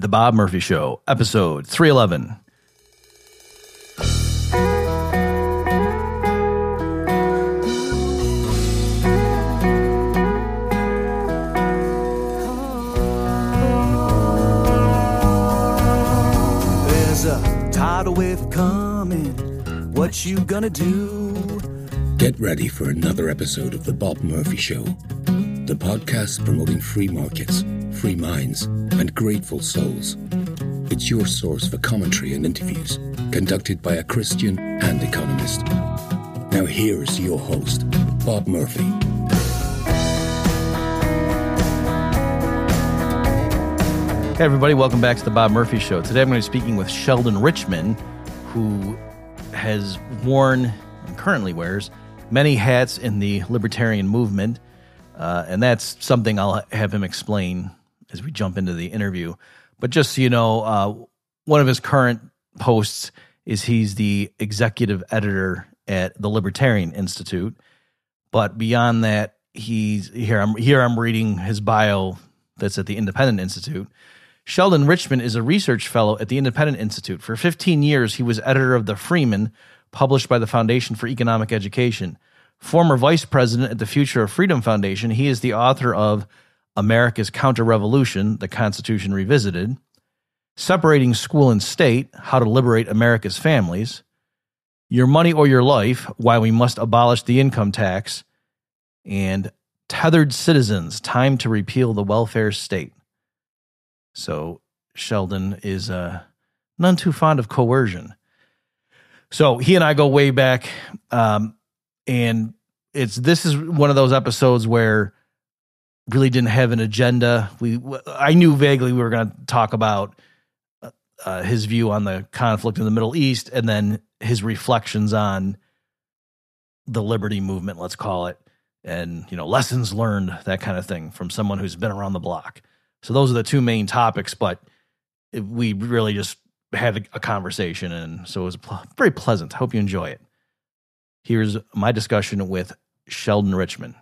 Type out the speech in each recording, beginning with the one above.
The Bob Murphy Show, episode 311. There's a tidal wave coming. What you gonna do? Get ready for another episode of The Bob Murphy Show, the podcast promoting free markets, free minds, and grateful souls. It's your source for commentary and interviews conducted by a Christian and economist. Now, here's your host, Bob Murphy. Hey, everybody, welcome back to the Bob Murphy Show. Today I'm going to be speaking with Sheldon Richman, who has worn and currently wears many hats in the libertarian movement. Uh, and that's something I'll have him explain as we jump into the interview. But just so you know, uh, one of his current posts is he's the executive editor at the Libertarian Institute. But beyond that, he's here. I'm here. I'm reading his bio that's at the Independent Institute. Sheldon Richman is a research fellow at the Independent Institute. For 15 years, he was editor of The Freeman, published by the Foundation for Economic Education. Former vice president at the Future of Freedom Foundation, he is the author of America's Counter Revolution, The Constitution Revisited, Separating School and State, How to Liberate America's Families, Your Money or Your Life, Why We Must Abolish the Income Tax, and Tethered Citizens, Time to Repeal the Welfare State. So Sheldon is uh, none too fond of coercion. So he and I go way back, um, and it's this is one of those episodes where really didn't have an agenda. We I knew vaguely we were going to talk about uh, his view on the conflict in the Middle East, and then his reflections on the liberty movement, let's call it, and you know lessons learned, that kind of thing, from someone who's been around the block. So those are the two main topics, but we really just had a, a conversation, and so it was pl- very pleasant. Hope you enjoy it. Here's my discussion with Sheldon Richman.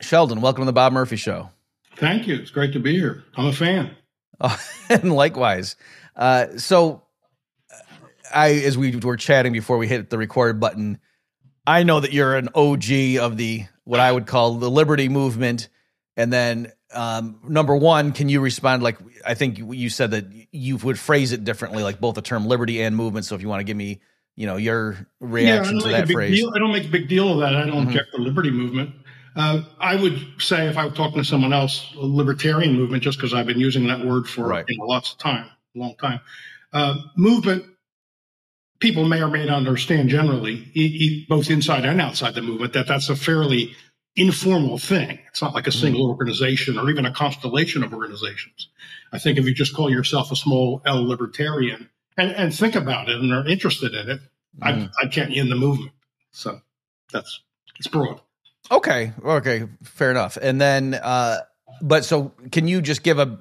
Sheldon, welcome to the Bob Murphy Show. Thank you. It's great to be here. I'm a fan. Oh, and likewise. Uh, so, I as we were chatting before we hit the record button, I know that you're an OG of the what I would call the liberty movement. And then, um, number one, can you respond? Like, I think you said that you would phrase it differently, like both the term liberty and movement. So, if you want to give me, you know, your reaction to that phrase, deal, I don't make a big deal of that. I don't mm-hmm. object the liberty movement. Uh, I would say if I were talking to someone else, a libertarian movement, just because I've been using that word for right. you know, lots of time, a long time. Uh, movement, people may or may not understand generally, e- e- both inside and outside the movement, that that's a fairly informal thing. It's not like a single mm-hmm. organization or even a constellation of organizations. I think if you just call yourself a small L libertarian and, and think about it and are interested in it, mm. I, I can't in the movement. So that's it's broad. Okay. Okay. Fair enough. And then, uh, but so can you just give a,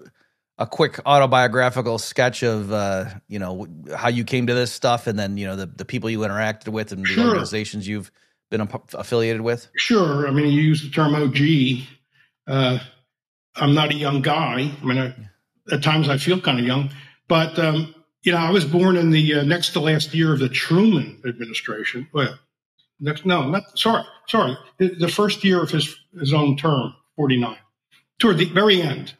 a quick autobiographical sketch of, uh, you know, how you came to this stuff and then, you know, the, the people you interacted with and the sure. organizations you've been affiliated with? Sure. I mean, you use the term OG. Uh, I'm not a young guy. I mean, I, at times I feel kind of young, but, um, you know, I was born in the uh, next to last year of the Truman administration. Well, next, no, not sorry, sorry, the first year of his his own term, forty nine, toward the very end.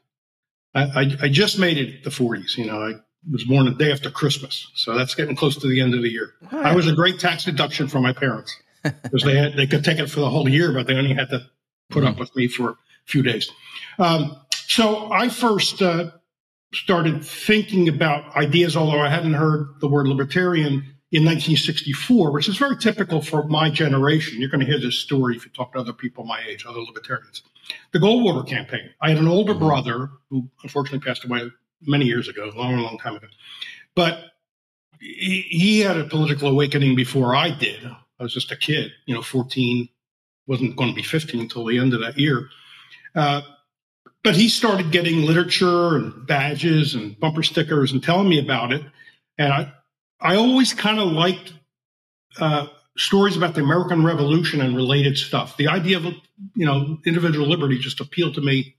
I, I, I just made it the forties. You know, I was born the day after Christmas, so that's getting close to the end of the year. Right. I was a great tax deduction for my parents because they had, they could take it for the whole year, but they only had to put up with me for a few days. Um, so I first uh, started thinking about ideas, although I hadn't heard the word libertarian in 1964, which is very typical for my generation. You're going to hear this story if you talk to other people my age, other libertarians. The Goldwater campaign. I had an older mm-hmm. brother who unfortunately passed away many years ago, a long, long time ago. But he, he had a political awakening before I did. I was just a kid, you know, 14, wasn't going to be 15 until the end of that year. Uh, but he started getting literature and badges and bumper stickers and telling me about it. And I, I always kind of liked uh, stories about the American Revolution and related stuff. The idea of you know individual liberty just appealed to me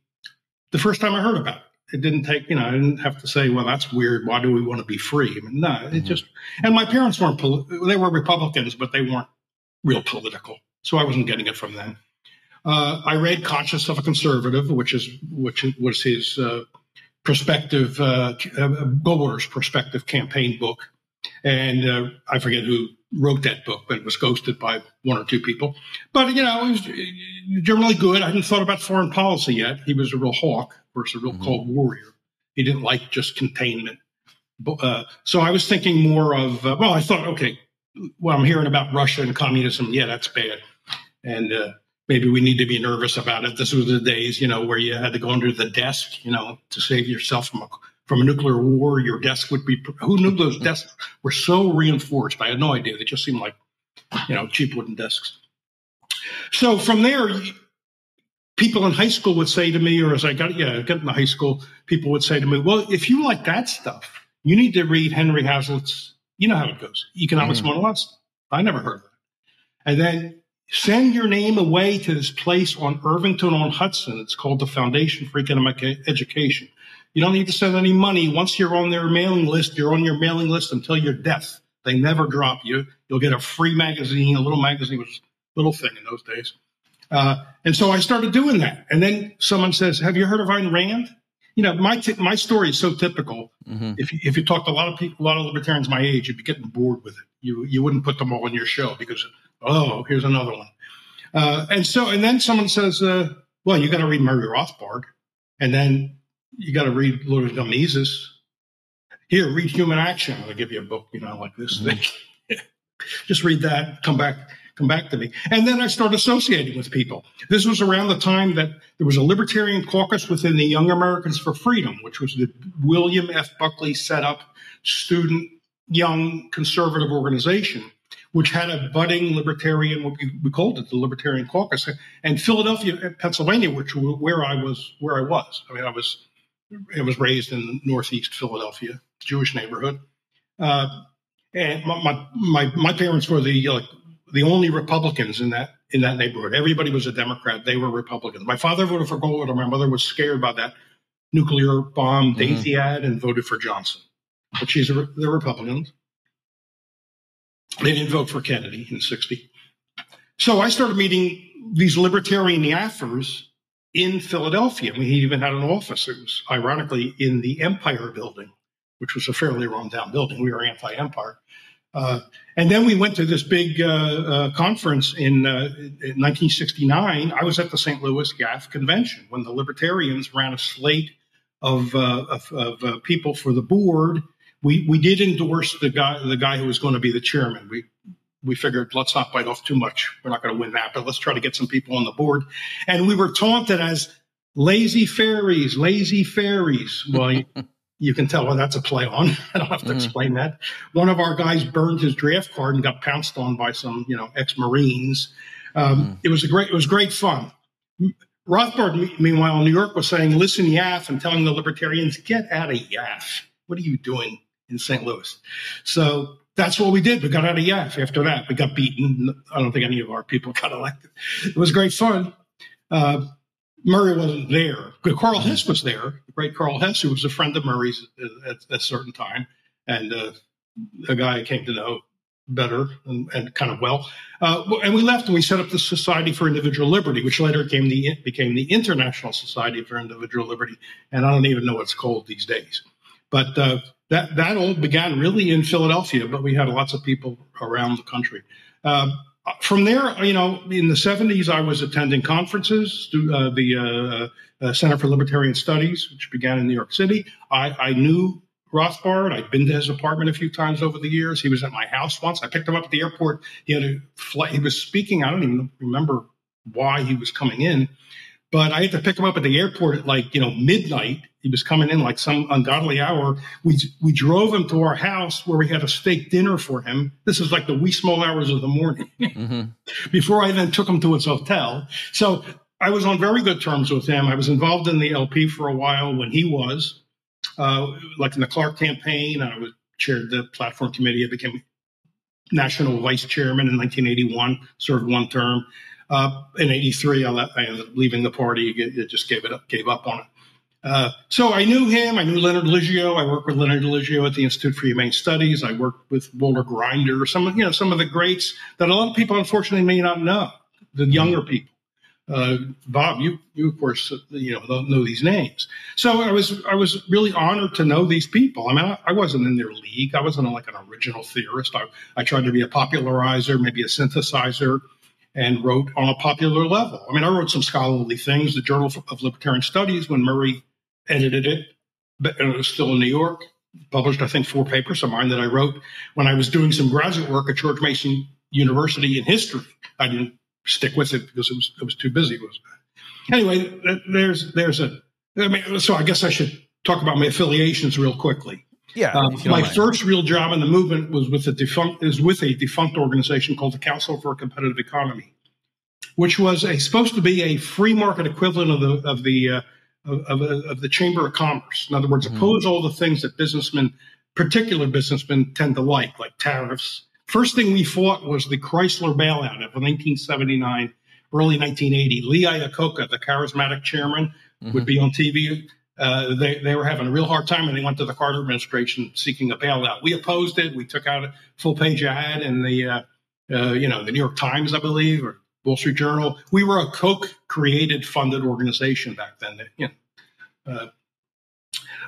the first time I heard about it. It didn't take, you know, I didn't have to say, well, that's weird. Why do we want to be free? I mean, no, it just, and my parents weren't, poli- they were Republicans, but they weren't real political. So I wasn't getting it from them. Uh, I read Conscience of a Conservative, which is, which was his, uh, perspective, uh, uh, Goldwater's perspective campaign book. And uh, I forget who wrote that book, but it was ghosted by one or two people. But, you know, it was generally good. I hadn't thought about foreign policy yet. He was a real hawk versus a real Mhm. cold warrior. He didn't like just containment. But, uh, so I was thinking more of, uh, well, I thought, okay, well, I'm hearing about Russia and communism. Yeah, that's bad. And uh, maybe we need to be nervous about it. This was the days, you know, where you had to go under the desk, you know, to save yourself from a from a nuclear war. Your desk would be. Who knew those desks were so reinforced? I had no idea. They just seemed like, you know, cheap wooden desks. So from there, people in high school would say to me, or as I got yeah, I got into high school, people would say to me, "Well, if you like that stuff, you need to read Henry Hazlitt's. You know how it goes, Economics Mhm. 101." I never heard of that. And then send your name away to this place on Irvington on Hudson. It's called the Foundation for Economic Education. You don't need to send any money. Once you're on their mailing list, you're on your mailing list until your death. They never drop you. You'll get a free magazine. A little magazine was a little thing in those days. Uh, and so I started doing that. And then someone says, "Have you heard of Ayn Rand?" You know, my t- my story is so typical. hmm If you, if you talk to a lot of people, a lot of libertarians my age, you'd be getting bored with it. You you wouldn't put them all in your show because oh, here's another one. Uh, and so and then someone says, uh, well, you got to read Murray Rothbard, and then you got to read Ludwig von Mises. Here, read Human Action. I'll give you a book, you know, like this. Thing. Just read that. Come back. Come back to me. And then I started associating with people. This was around the time that there was a libertarian caucus within the Young Americans for Freedom, which was the William F. Buckley set up student young conservative organization, which had a budding libertarian, what we, we called it the Libertarian Caucus, and Philadelphia, Pennsylvania, which where I was, where I was. I mean, I was, I was raised in Northeast Philadelphia, Jewish neighborhood, uh, and my, my my my parents were the like the only Republicans in that in that neighborhood. Everybody was a Democrat; they were Republicans. My father voted for Goldwater. My mother was scared by that nuclear bomb Mhm. Daisy ad and voted for Johnson. But she's a, they're Republicans. They didn't vote for Kennedy in '60. So I started meeting these libertarian yaffers in Philadelphia. I mean, he even had an office. It was ironically in the Empire Building, which was a fairly run-down building. We were anti-empire. Uh, and then we went to this big uh, uh, conference in, uh, in 1969. I was at the St. Louis YAF convention when the libertarians ran a slate of, uh, of, of uh, people for the board. We, we did endorse the guy the guy who was going to be the chairman. We we figured let's not bite off too much. We're not going to win that, but let's try to get some people on the board. And we were taunted as lazy fairies, lazy fairies. Well, you, you can tell well that's a play on. I don't have to Mhm. explain that. One of our guys burned his draft card and got pounced on by some, you know, ex-Marines. Um, It was a great, it was great fun. Rothbard, meanwhile, in New York, was saying, "Listen, YAF," and telling the libertarians, "Get out of YAF. What are you doing in St. Louis?" So that's what we did. We got out of YAF after that. We got beaten. I don't think any of our people got elected. It was great fun. Uh, Murray wasn't there. Karl Hess was there. The great Karl Hess, who was a friend of Murray's at, at a certain time, and uh, a guy I came to know better and, and kind of well. Uh, and we left and we set up the Society for Individual Liberty, which later became the became the International Society for Individual Liberty, and I don't even know what it's called these days. But uh, that that all began really in Philadelphia, but we had lots of people around the country. Uh, from there, you know, in the 70s, I was attending conferences, uh, the uh, uh, Center for Libertarian Studies, which began in New York City. I, I knew Rothbard. I'd been to his apartment a few times over the years. He was at my house once. I picked him up at the airport. He had a flight. He was speaking. I don't even remember why he was coming in, but I had to pick him up at the airport at like, you know, midnight. He was coming in like some ungodly hour. We we drove him to our house where we had a steak dinner for him. This is like the wee small hours of the morning hmm before I then took him to his hotel. So I was on very good terms with him. I was involved in the LP for a while when he was, uh, like in the Clark campaign. I was chaired the platform committee. I became national vice chairman in 1981, served one term. Uh, in '83, I, I ended up leaving the party. It, it just gave it up, gave up on it. Uh, so I knew him. I knew Leonard Liggio. I worked with Leonard Liggio at the Institute for Humane Studies. I worked with Walter Grinder, some of you know some of the greats that a lot of people unfortunately may not know, the younger people. Uh, Bob, you you of course you know don't know these names. So I was I was really honored to know these people. I mean, I, I wasn't in their league. I wasn't like an original theorist. I, I tried to be a popularizer, maybe a synthesizer and wrote on a popular level. I mean, I wrote some scholarly things. The Journal of Libertarian Studies, when Murray edited it, but it was still in New York, published, I think, four papers of mine that I wrote when I was doing some graduate work at George Mason University in history. I didn't stick with it because it was it was too busy. Was anyway. There's there's a. I mean, so I guess I should talk about my affiliations real quickly. Yeah, uh, my mind. first real job in the movement was with a defunct is with a defunct organization called the Council for a Competitive Economy, which was a, supposed to be a free market equivalent of the of the uh, of, of, of, the Chamber of Commerce. In other words, mm-hmm. oppose all the things that businessmen, particular businessmen, tend to like, like tariffs. First thing we fought was the Chrysler bailout of 1979, early 1980. Lee Iacocca, the charismatic chairman, mm-hmm. would be on TV uh, they, they were having a real hard time and they went to the Carter administration seeking a bailout. We opposed it. We took out a full page ad in the, uh, uh, you know, the New York Times, I believe, or Wall Street Journal. We were a Koch created funded organization back then. You know, uh,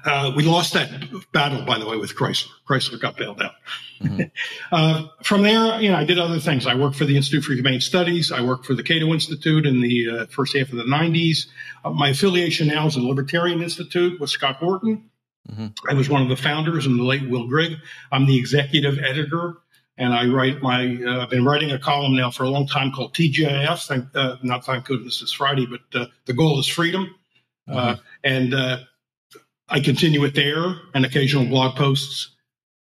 uh, we lost that battle, by the way, with Chrysler. Chrysler got bailed out. Mm-hmm. uh, from there, you know, I did other things. I worked for the Institute for Humane Studies. I worked for the Cato Institute in the uh, first half of the 90s. Uh, my affiliation now is the Libertarian Institute with Scott Horton. Mm-hmm. I was one of the founders and the late Will Grigg. I'm the executive editor, and I write my. Uh, I've been writing a column now for a long time called TGIF. Thank, uh, not thank goodness it's Friday, but the goal is freedom. Mm-hmm. and I continue it there and occasional blog posts.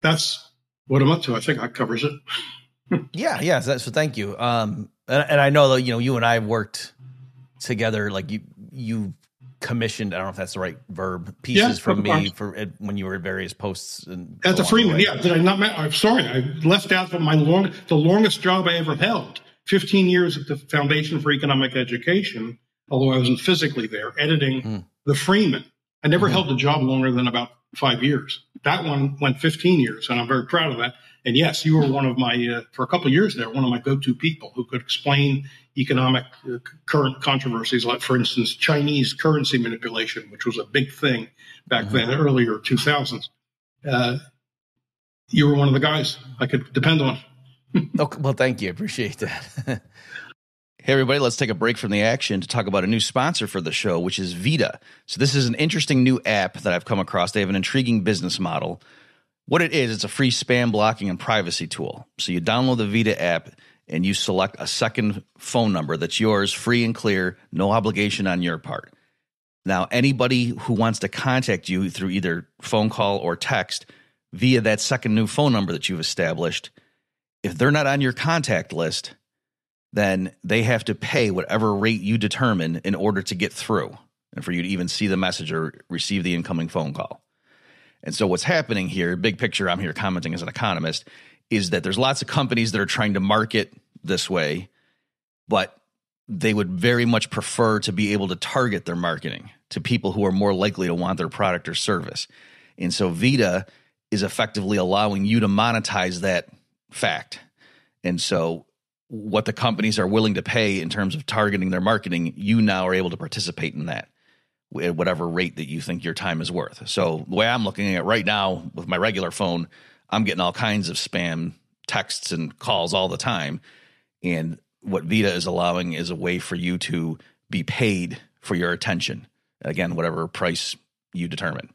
That's what I'm up to. I think that covers it. yeah, yeah. So, so thank you. Um, and, and, I know that you know you and I worked together. Like you, you commissioned. I don't know if that's the right verb. Pieces yeah, from me for when you were at various posts and at the Freeman. The yeah, did I not? I'm sorry, I left out my long, the longest job I ever held. 15 years at the Foundation for Economic Education, although I wasn't physically there, editing mm. the Freeman I never mm-hmm. held a job longer than about five years. That one went 15 years, and I'm very proud of that. And yes, you were one of my, uh, for a couple of years there, one of my go to people who could explain economic uh, current controversies, like, for instance, Chinese currency manipulation, which was a big thing back mm-hmm. then, earlier 2000s. Uh, you were one of the guys I could depend on. okay, well, thank you. Appreciate that. Hey, everybody, let's take a break from the action to talk about a new sponsor for the show, which is Vida. So, this is an interesting new app that I've come across. They have an intriguing business model. What it is, it's a free spam blocking and privacy tool. So, you download the Vida app and you select a second phone number that's yours, free and clear, no obligation on your part. Now, anybody who wants to contact you through either phone call or text via that second new phone number that you've established, if they're not on your contact list, then they have to pay whatever rate you determine in order to get through and for you to even see the message or receive the incoming phone call. And so, what's happening here, big picture, I'm here commenting as an economist, is that there's lots of companies that are trying to market this way, but they would very much prefer to be able to target their marketing to people who are more likely to want their product or service. And so, Vida is effectively allowing you to monetize that fact. And so, what the companies are willing to pay in terms of targeting their marketing, you now are able to participate in that at whatever rate that you think your time is worth. So the way I'm looking at it right now with my regular phone, I'm getting all kinds of spam texts and calls all the time. And what Vida is allowing is a way for you to be paid for your attention. Again, whatever price you determine.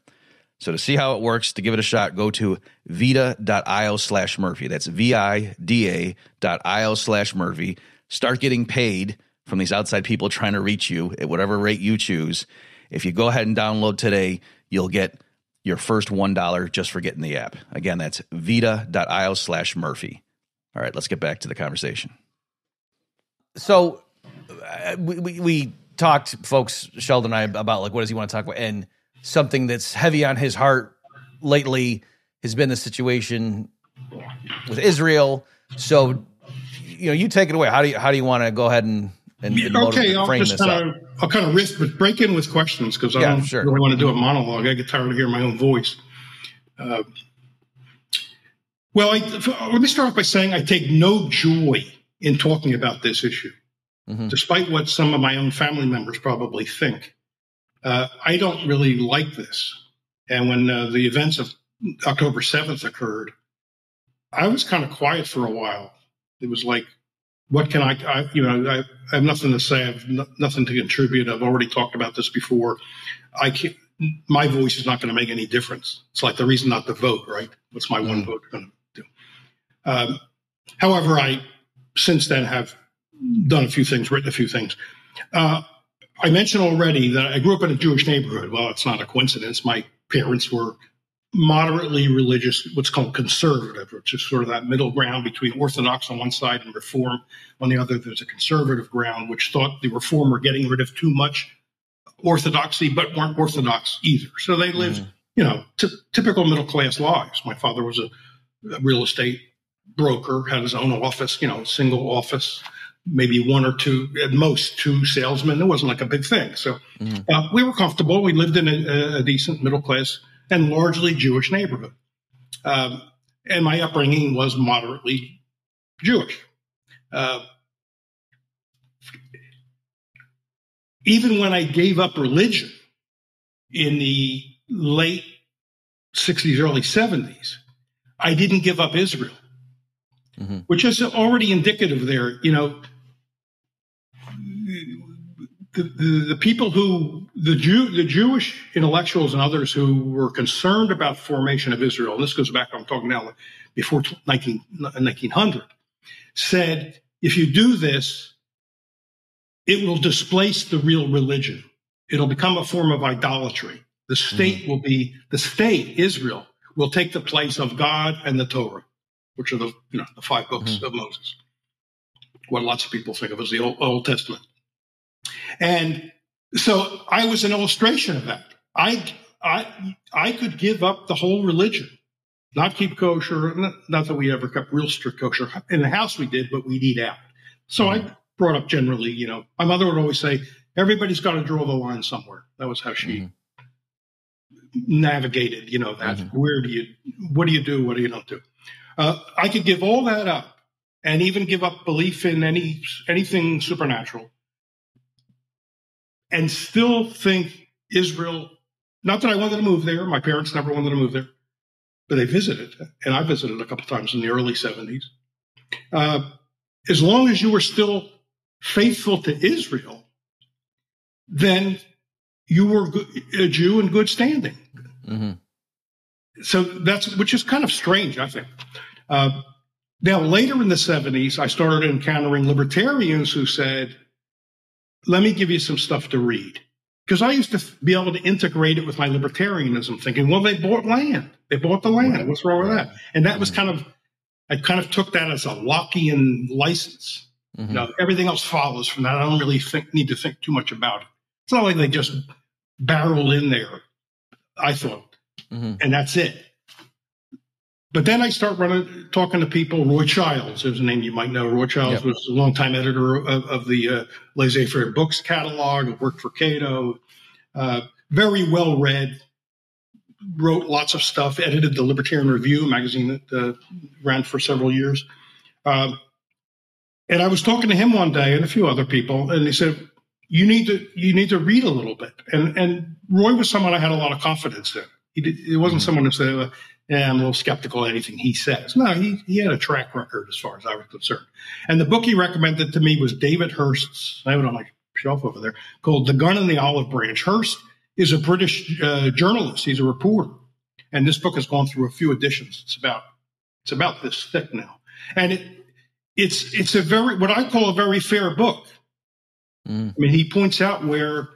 So to see how it works, to give it a shot, go to vida.io slash Murphy. That's V-I-D-A I-O slash Murphy. Start getting paid from these outside people trying to reach you at whatever rate you choose. If you go ahead and download today, you'll get your first $1 just for getting the app. Again, that's vida.io slash Murphy. All right, let's get back to the conversation. So uh, we, we, we talked, folks, Sheldon and I, about like, what does he want to talk about? And something that's heavy on his heart lately has been the situation with Israel. So, you know, you take it away. How do you how do you want to go ahead and and, and okay, I'll just kind of I'll kind of risk, but break in with questions because I Yeah, don't sure. really want to do a monologue. I get tired of hearing my own voice. Uh, well, I, let me start off by saying I take no joy in talking about this issue, Mhm. despite what some of my own family members probably think. Uh, I don't really like this, and when uh, the events of October seventh occurred, I was kind of quiet for a while. It was like what can I, I you know, I, I have nothing to say. I have no, nothing to contribute. I've already talked about this before. I can't, my voice is not going to make any difference. It's like the reason not to vote, right? What's my one vote going to do? Um, however, I since then have done a few things, written a few things. Uh, I mentioned already that I grew up in a Jewish neighborhood. Well, it's not a coincidence. My parents were moderately religious, what's called conservative, which is sort of that middle ground between Orthodox on one side and Reform on the other. There's a conservative ground, which thought the Reform were getting rid of too much Orthodoxy, but weren't Orthodox either. So they lived, you know, t- typical middle class lives. My father was a, a real estate broker, had his own office, you know, single office, maybe one or two, at most two salesmen. It wasn't like a big thing. So uh, we were comfortable. We lived in a, a decent middle class and largely Jewish neighborhood. Um, and my upbringing was moderately Jewish. Uh, even when I gave up religion in the late 60s, early 70s, I didn't give up Israel, Mhm. which is already indicative there. You know, the, the, the people who the Jew the Jewish intellectuals and others who were concerned about formation of Israel, and this goes back, I'm talking now before 19, 1900, said if you do this, it will displace the real religion. It'll become a form of idolatry. The state will be the state, Israel, will take the place of God and the Torah, which are the you know the five books mm-hmm. of Moses. What lots of people think of as the Old, Old Testament. And so I was an illustration of that. I I I could give up the whole religion, not keep kosher. Not, not that we ever kept real strict kosher in the house. We did, but we'd eat out. So I mm-hmm. brought up generally, you know, my mother would always say, "Everybody's got to draw the line somewhere." That was how she mm-hmm. navigated, you know, that. Where do you, what do you do? What do you not do? Uh, I could give all that up and even give up belief in any anything supernatural and still think Israel. Not that I wanted to move there. My parents never wanted to move there, but they visited, and I visited a couple times in the early '70s. Uh, as long as you were still faithful to Israel, then you were a Jew in good standing. Mhm. So that's which is kind of strange, I think. Uh, now, later in the 70s, I started encountering libertarians who said, let me give you some stuff to read. Because I used to be able to integrate it with my libertarianism, thinking, well, they bought land. They bought the land. What's wrong with that? And that was kind of, I kind of took that as a Lockean license. Mhm. You know, everything else follows from that. I don't really think, need to think too much about it. It's not like they just barreled in there, I thought, Mhm. and that's it. But then I start running, talking to people. Roy Childs, there's a name you might know. Roy Childs Yep. was a longtime editor of, of the uh, laissez-faire books catalog. Worked for Cato. Uh, very well read. Wrote lots of stuff. Edited the Libertarian Review, magazine that uh, ran for several years. Um, and I was talking to him one day and a few other people, and he said, "You need to you need to read a little bit." And and Roy was someone I had a lot of confidence in. He did, it wasn't someone who said, "Yeah, I'm a little skeptical of anything he says." No, he he had a track record as far as I was concerned. And the book he recommended to me was David Hirst's. I have it on my shelf over there, called "The Gun and the Olive Branch." Hurst is a British uh, journalist. He's a reporter, and this book has gone through a few editions. It's about it's about this thick now, and it it's it's a very what I call a very fair book. Mhm. I mean, he points out where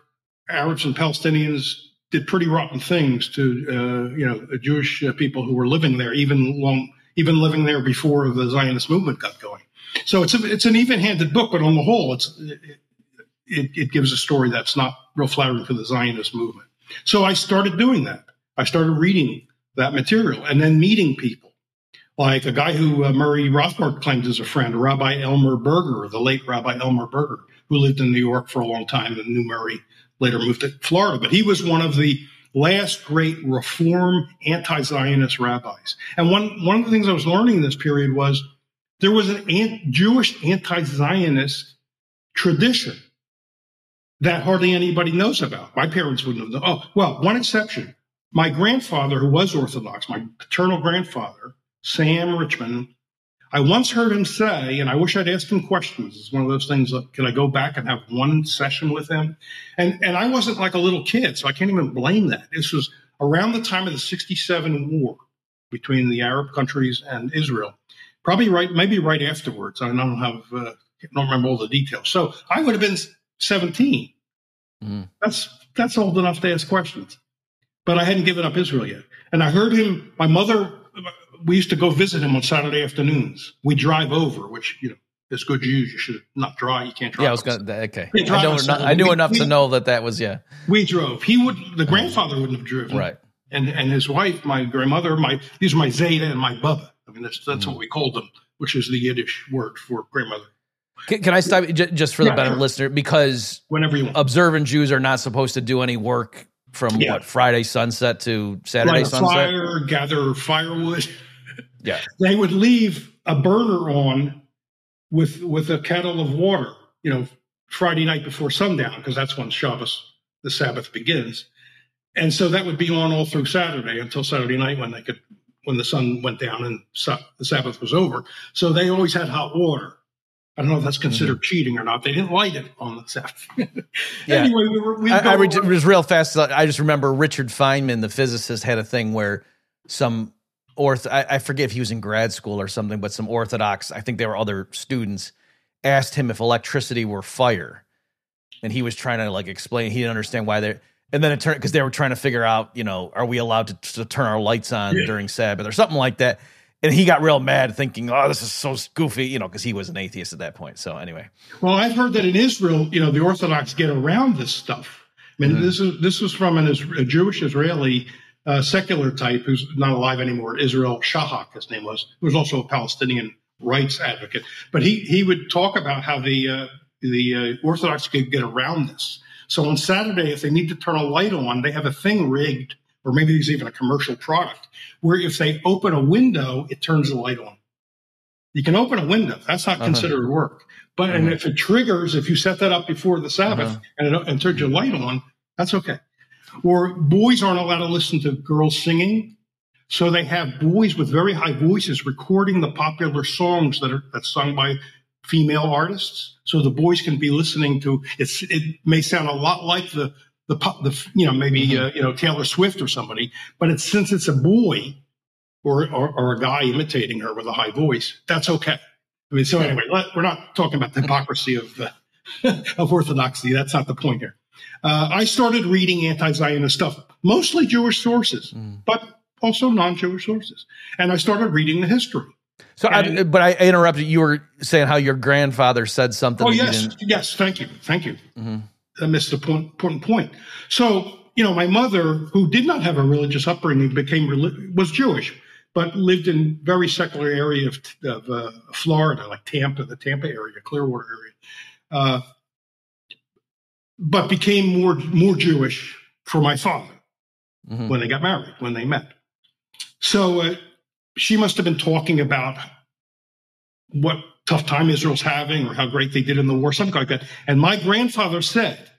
Arabs and Palestinians did pretty rotten things to uh, you know Jewish uh, people who were living there, even long even living there before the Zionist movement got going. So it's a, it's an even-handed book, but on the whole, it's it, it, gives a story that's not real flattering for the Zionist movement. So I started doing that. I started reading that material and then meeting people like a guy who uh, Murray Rothbard claims as a friend, Rabbi Elmer Berger, the late Rabbi Elmer Berger, who lived in New York for a long time and knew Murray later moved to Florida. But he was one of the last great reform anti-Zionist rabbis. And one, one of the things I was learning in this period was there was an an- Jewish anti-Zionist tradition that hardly anybody knows about. My parents wouldn't have known. Oh, well, one exception. My grandfather, who was Orthodox, my paternal grandfather, Sam Richman, I once heard him say, and I wish I'd asked him questions. It's one of those things. Like, could I go back and have one session with him? And and I wasn't like a little kid, so I can't even blame that. This was around the time of the '67 war between the Arab countries and Israel, probably right, maybe right afterwards. I don't have, uh, don't remember all the details. So I would have been 17. Mhm. That's that's old enough to ask questions. But I hadn't given up Israel yet. And I heard him, my mother, we used to go visit him on Saturday afternoons. We drive over, which, you know, as good Jews, you should not drive. You can't drive. Yeah, I was going to, okay. I, enough- I knew We- enough to we- know that that was, yeah. We drove. He would, the grandfather wouldn't have driven. Right. And and his wife, my grandmother, my these are my Zeta and my Bubba. I mean, that's that's Mm. what we called them, which is the Yiddish word for grandmother. Can, can I stop just for the Yeah, benefit sure. listener? Because Whenever you want. observant Jews are not supposed to do any work from Yeah. what Friday sunset to Saturday Light sunset. fire, gather firewood. Yeah. They would leave a burner on with with a kettle of water, you know, Friday night before sundown, because that's when Shabbos, the Sabbath, begins. And so that would be on all through Saturday until Saturday night when they could, when the sun went down and the Sabbath was over. So they always had hot water. I don't know if that's mm-hmm. considered cheating or not. They didn't light it on the Sabbath. Yeah. Anyway, we were. We I, I re- it was real fast. I just remember Richard Feynman, the physicist, had a thing where some orth I, I forget if he was in grad school or something, but some Orthodox, I think they were other students, asked him if electricity were fire, and he was trying to like explain. He didn't understand why they. And then it turned because they were trying to figure out, you know, are we allowed to, to turn our lights on Yeah. during Sabbath or something like that. And he got real mad, thinking, "Oh, this is so goofy," you know, because he was an atheist at that point. So anyway, Well, I've heard that in Israel, you know, the Orthodox get around this stuff. I mean, mm-hmm. this is this was from an, a Jewish Israeli uh, secular type who's not alive anymore. Israel Shahak, his name was. who was also a Palestinian rights advocate. But he he would talk about how the uh, the uh, Orthodox could get around this. So on Saturday, if they need to turn a light on, they have a thing rigged, or maybe there's even a commercial product where if they open a window, it turns the light on. You can open a window. That's not Uh-huh. considered work. But and if it triggers, if you set that up before the Sabbath Uh-huh. and it and turns your light on, that's okay. Or boys aren't allowed to listen to girls singing, so they have boys with very high voices recording the popular songs that are that's sung by female artists, so the boys can be listening to. It's it may sound a lot like the the the you know maybe Mhm. uh, you know Taylor Swift or somebody, but it's since it's a boy or, or or a guy imitating her with a high voice, that's okay. I mean, so anyway, let, we're not talking about the hypocrisy of uh, of orthodoxy. That's not the point here. Uh, I started reading anti-Zionist stuff, mostly Jewish sources, Mm. but also non-Jewish sources, and I started reading the history. So, I, but I interrupted. You were saying how your grandfather said something. Oh yes, yes. Thank you, thank you. Mhm. I missed the point, important point. So you know, my mother, who did not have a religious upbringing, became was Jewish, but lived in very secular area of, of uh, Florida, like Tampa, the Tampa area, Clearwater area, uh, but became more more Jewish for my father Mhm. when they got married, when they met. So uh, she must have been talking about what tough time Israel's having or how great they did in the war, something like that. And my grandfather said,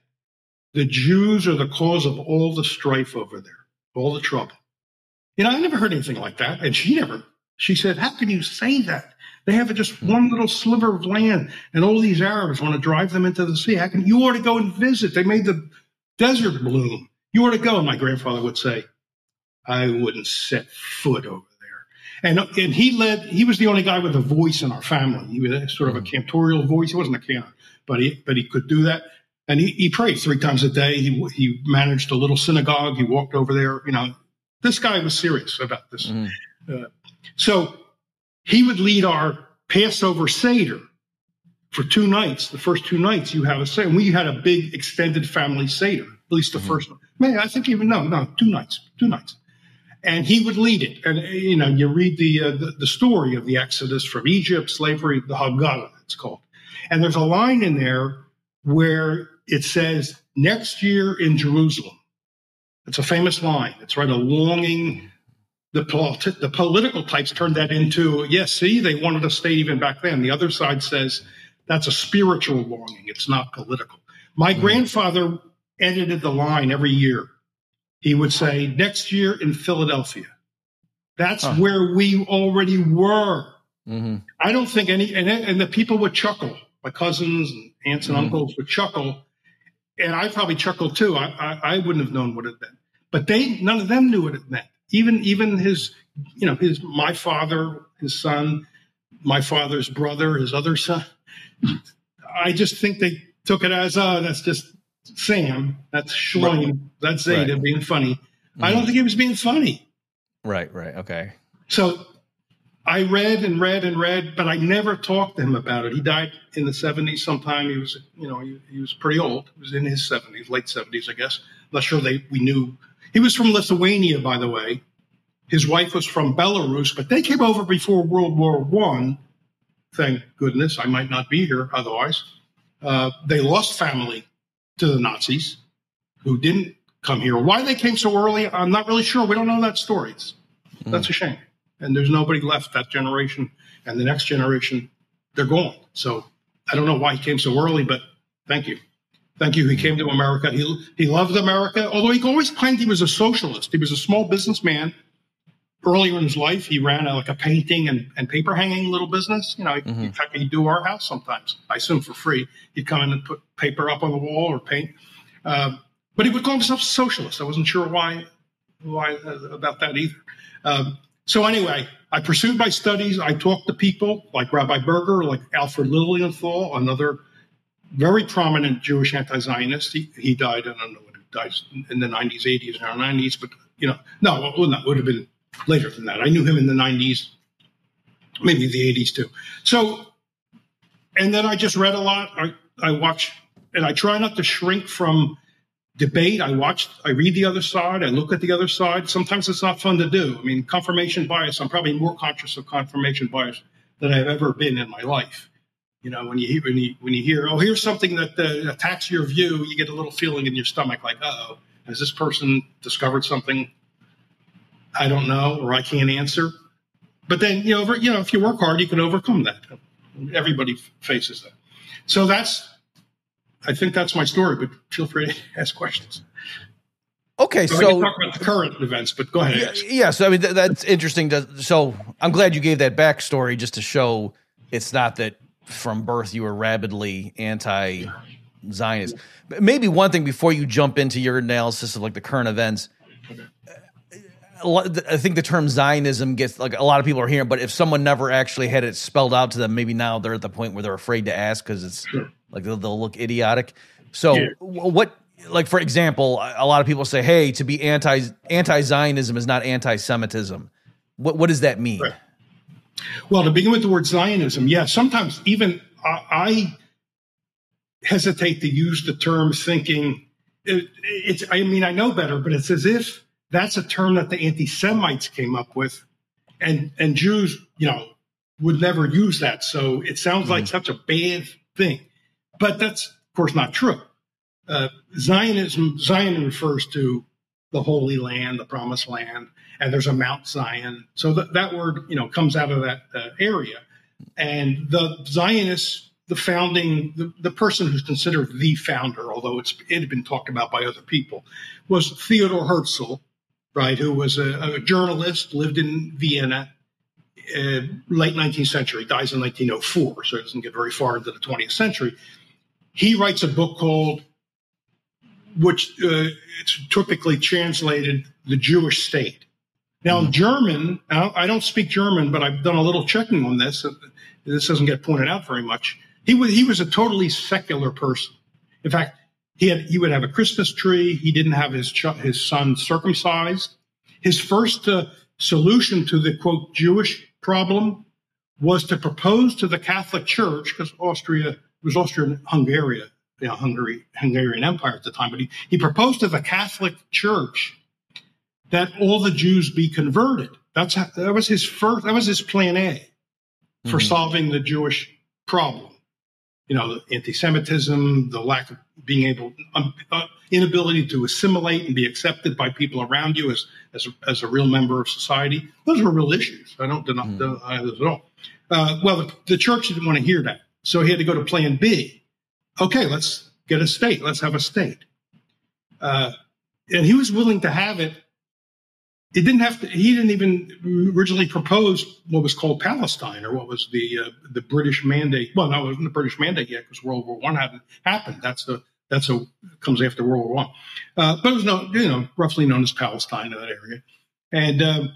the Jews are the cause of all the strife over there, all the trouble. You know, I never heard anything like that. And she never, she said, how can you say that? They have just one little sliver of land and all these Arabs want to drive them into the sea. How can you ought to go and visit? They made the desert bloom. You ought to go. And my grandfather would say, I wouldn't set foot over there. And, and he led, he was the only guy with a voice in our family. He was sort of a cantorial voice. He wasn't a cantor, but he, but he could do that. And he, he prayed three times a day. He, he managed a little synagogue. He walked over there. You know, this guy was serious about this. Mhm. Uh, so he would lead our Passover Seder for two nights. The first two nights you have a Seder. We had a big extended family Seder, at least the first one. Maybe I think even, no, no, two nights, two nights. And he would lead it. And, you know, you read the, uh, the, the story of the Exodus from Egypt, slavery, the Haggadah, it's called. And there's a line in there where it says, next year in Jerusalem. It's a famous line. It's right, a longing. The, politi- the political types turned that into, yes, see, they wanted to stay even back then. The other side says that's a spiritual longing. It's not political. My grandfather edited the line every year. He would say, next year in Philadelphia. That's Huh. where we already were. hmm I don't think any, and, and the people would chuckle. My cousins and aunts and Mhm. uncles would chuckle, and I probably chuckled too. I, I, I wouldn't have known what it meant, but they, none of them knew what it meant. Even, even his, you know, his, my father, his son, my father's brother, his other son. I just think they took it as, oh, that's just Sam, that's Shloim, that's Zeta Right. being funny. I Mhm. don't think he was being funny. Right, right. Okay. So I read and read and read, but I never talked to him about it. He died in the 70s sometime. He was, you know, he, he was pretty old. He was in his 70s, late 70s, I guess. not sure they we knew. He was from Lithuania, by the way. His wife was from Belarus, but they came over before World War One. Thank goodness. I might not be here otherwise. Uh, they lost family to the Nazis who didn't come here. Why they came so early, I'm not really sure. We don't know that story. It's, That's a shame. And there's nobody left that generation. And the next generation, they're gone. So I don't know why he came so early, but thank you. Thank you. He came to America. He, he loved America, although he always claimed he was a socialist. He was a small businessman. Earlier in his life, he ran a, like a painting and, and paper hanging little business. You know, Mhm. in fact, he'd do our house sometimes. I assume for free. He'd come in and put paper up on the wall or paint. Um, but he would call himself a socialist. I wasn't sure why, why uh, about that either. Um, so anyway, I pursued my studies. I talked to people like Rabbi Berger, like Alfred Lilienthal, another very prominent Jewish anti-Zionist. He, he died. I don't know when he died in the 90s, 80s, or 90s, but you know, no, well, that would have been later than that. I knew him in the 90s, maybe the 80s too. So, and then I just read a lot. I, I watch, and I try not to shrink from debate. I watch, I read the other side. I look at the other side. Sometimes it's not fun to do. I mean, confirmation bias. I'm probably more conscious of confirmation bias than I've ever been in my life. You know, when you hear when you when you hear, oh, here's something that uh, attacks your view, you get a little feeling in your stomach, like, oh, has this person discovered something I don't know or I can't answer? But then, you know, over, you know, if you work hard, you can overcome that. Everybody faces that. So that's, I think that's my story. But feel free to ask questions. Okay, So, so talk about the current events, but go ahead. yeah, yeah, so I mean th- that's interesting. To, so I'm glad you gave that backstory just to show it's not that from birth you were rabidly anti-Zionist. But Maybe one thing before you jump into your analysis of like the current events. I think the term Zionism gets like a lot of people are hearing, but if someone never actually had it spelled out to them, maybe now they're at the point where they're afraid to ask because it's like they'll, they'll look idiotic. So, Yeah. what, like for example, a a lot of people say, "Hey, to be anti anti Zionism is not anti Semitism." What what does that mean? Right. Well, to begin with the word Zionism, yeah, sometimes even I, I hesitate to use the term thinking it, it's, I mean, I know better, but it's as if that's a term that the anti Semites came up with and, and Jews, you know, would never use that. So it sounds like such a bad thing. But that's, of course, not true. Uh, Zionism, Zion refers to the Holy Land, the Promised Land, and there's a Mount Zion. So that that word, you know, comes out of that uh, area. And the Zionists, the founding, the, the person who's considered the founder, although it's it had been talked about by other people, was Theodor Herzl, right? Who was a, a journalist, lived in Vienna, uh, late 19th century, dies in 1904, so it doesn't get very far into the 20th century. He writes a book called which uh, it's typically translated the Jewish state. Now, in German, I don't speak German, but I've done a little checking on this. This doesn't get pointed out very much. He was he was a totally secular person. In fact, he had he would have a Christmas tree. He didn't have his ch- his son circumcised. His first uh, solution to the quote Jewish problem was to propose to the Catholic Church because Austria was Austria-Hungary, you know, Hungary, Hungarian Empire at the time, but he, he proposed to the Catholic Church that all the Jews be converted. That's how, that was his first. That was his plan A for Mhm. solving the Jewish problem. you know, the anti-Semitism, the lack of being able, um, uh, inability to assimilate and be accepted by people around you as as a, as a real member of society. Those were real issues. I don't deny, mm. deny those at all. Uh, well, the, the church didn't want to hear that, so he had to go to Plan B. Okay, let's get a state. Let's have a state. Uh, and he was willing to have it it didn't have to. He didn't even originally propose what was called Palestine or what was the uh, the British mandate. Well, no, it wasn't the British mandate yet because World War One hadn't happened. That's the that's a comes after World War One. Uh, but it was no, you know, roughly known as Palestine in that area. And uh,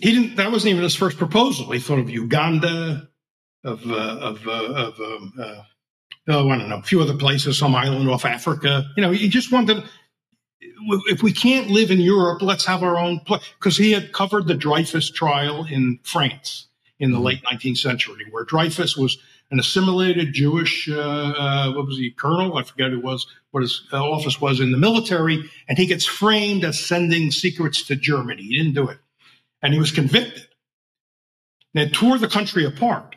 he didn't. That wasn't even his first proposal. He thought of Uganda, of uh, of uh, of um, uh, oh, I don't know, a few other places, some island off Africa. You know, he just wanted if we can't live in Europe, let's have our own place. Because he had covered the Dreyfus trial in France in the mm-hmm. late 19th century, where Dreyfus was an assimilated Jewish, uh, uh, what was he, colonel? I forget who was, what his uh, office was in the military. And he gets framed as sending secrets to Germany. He didn't do it. And he was convicted. And it tore the country apart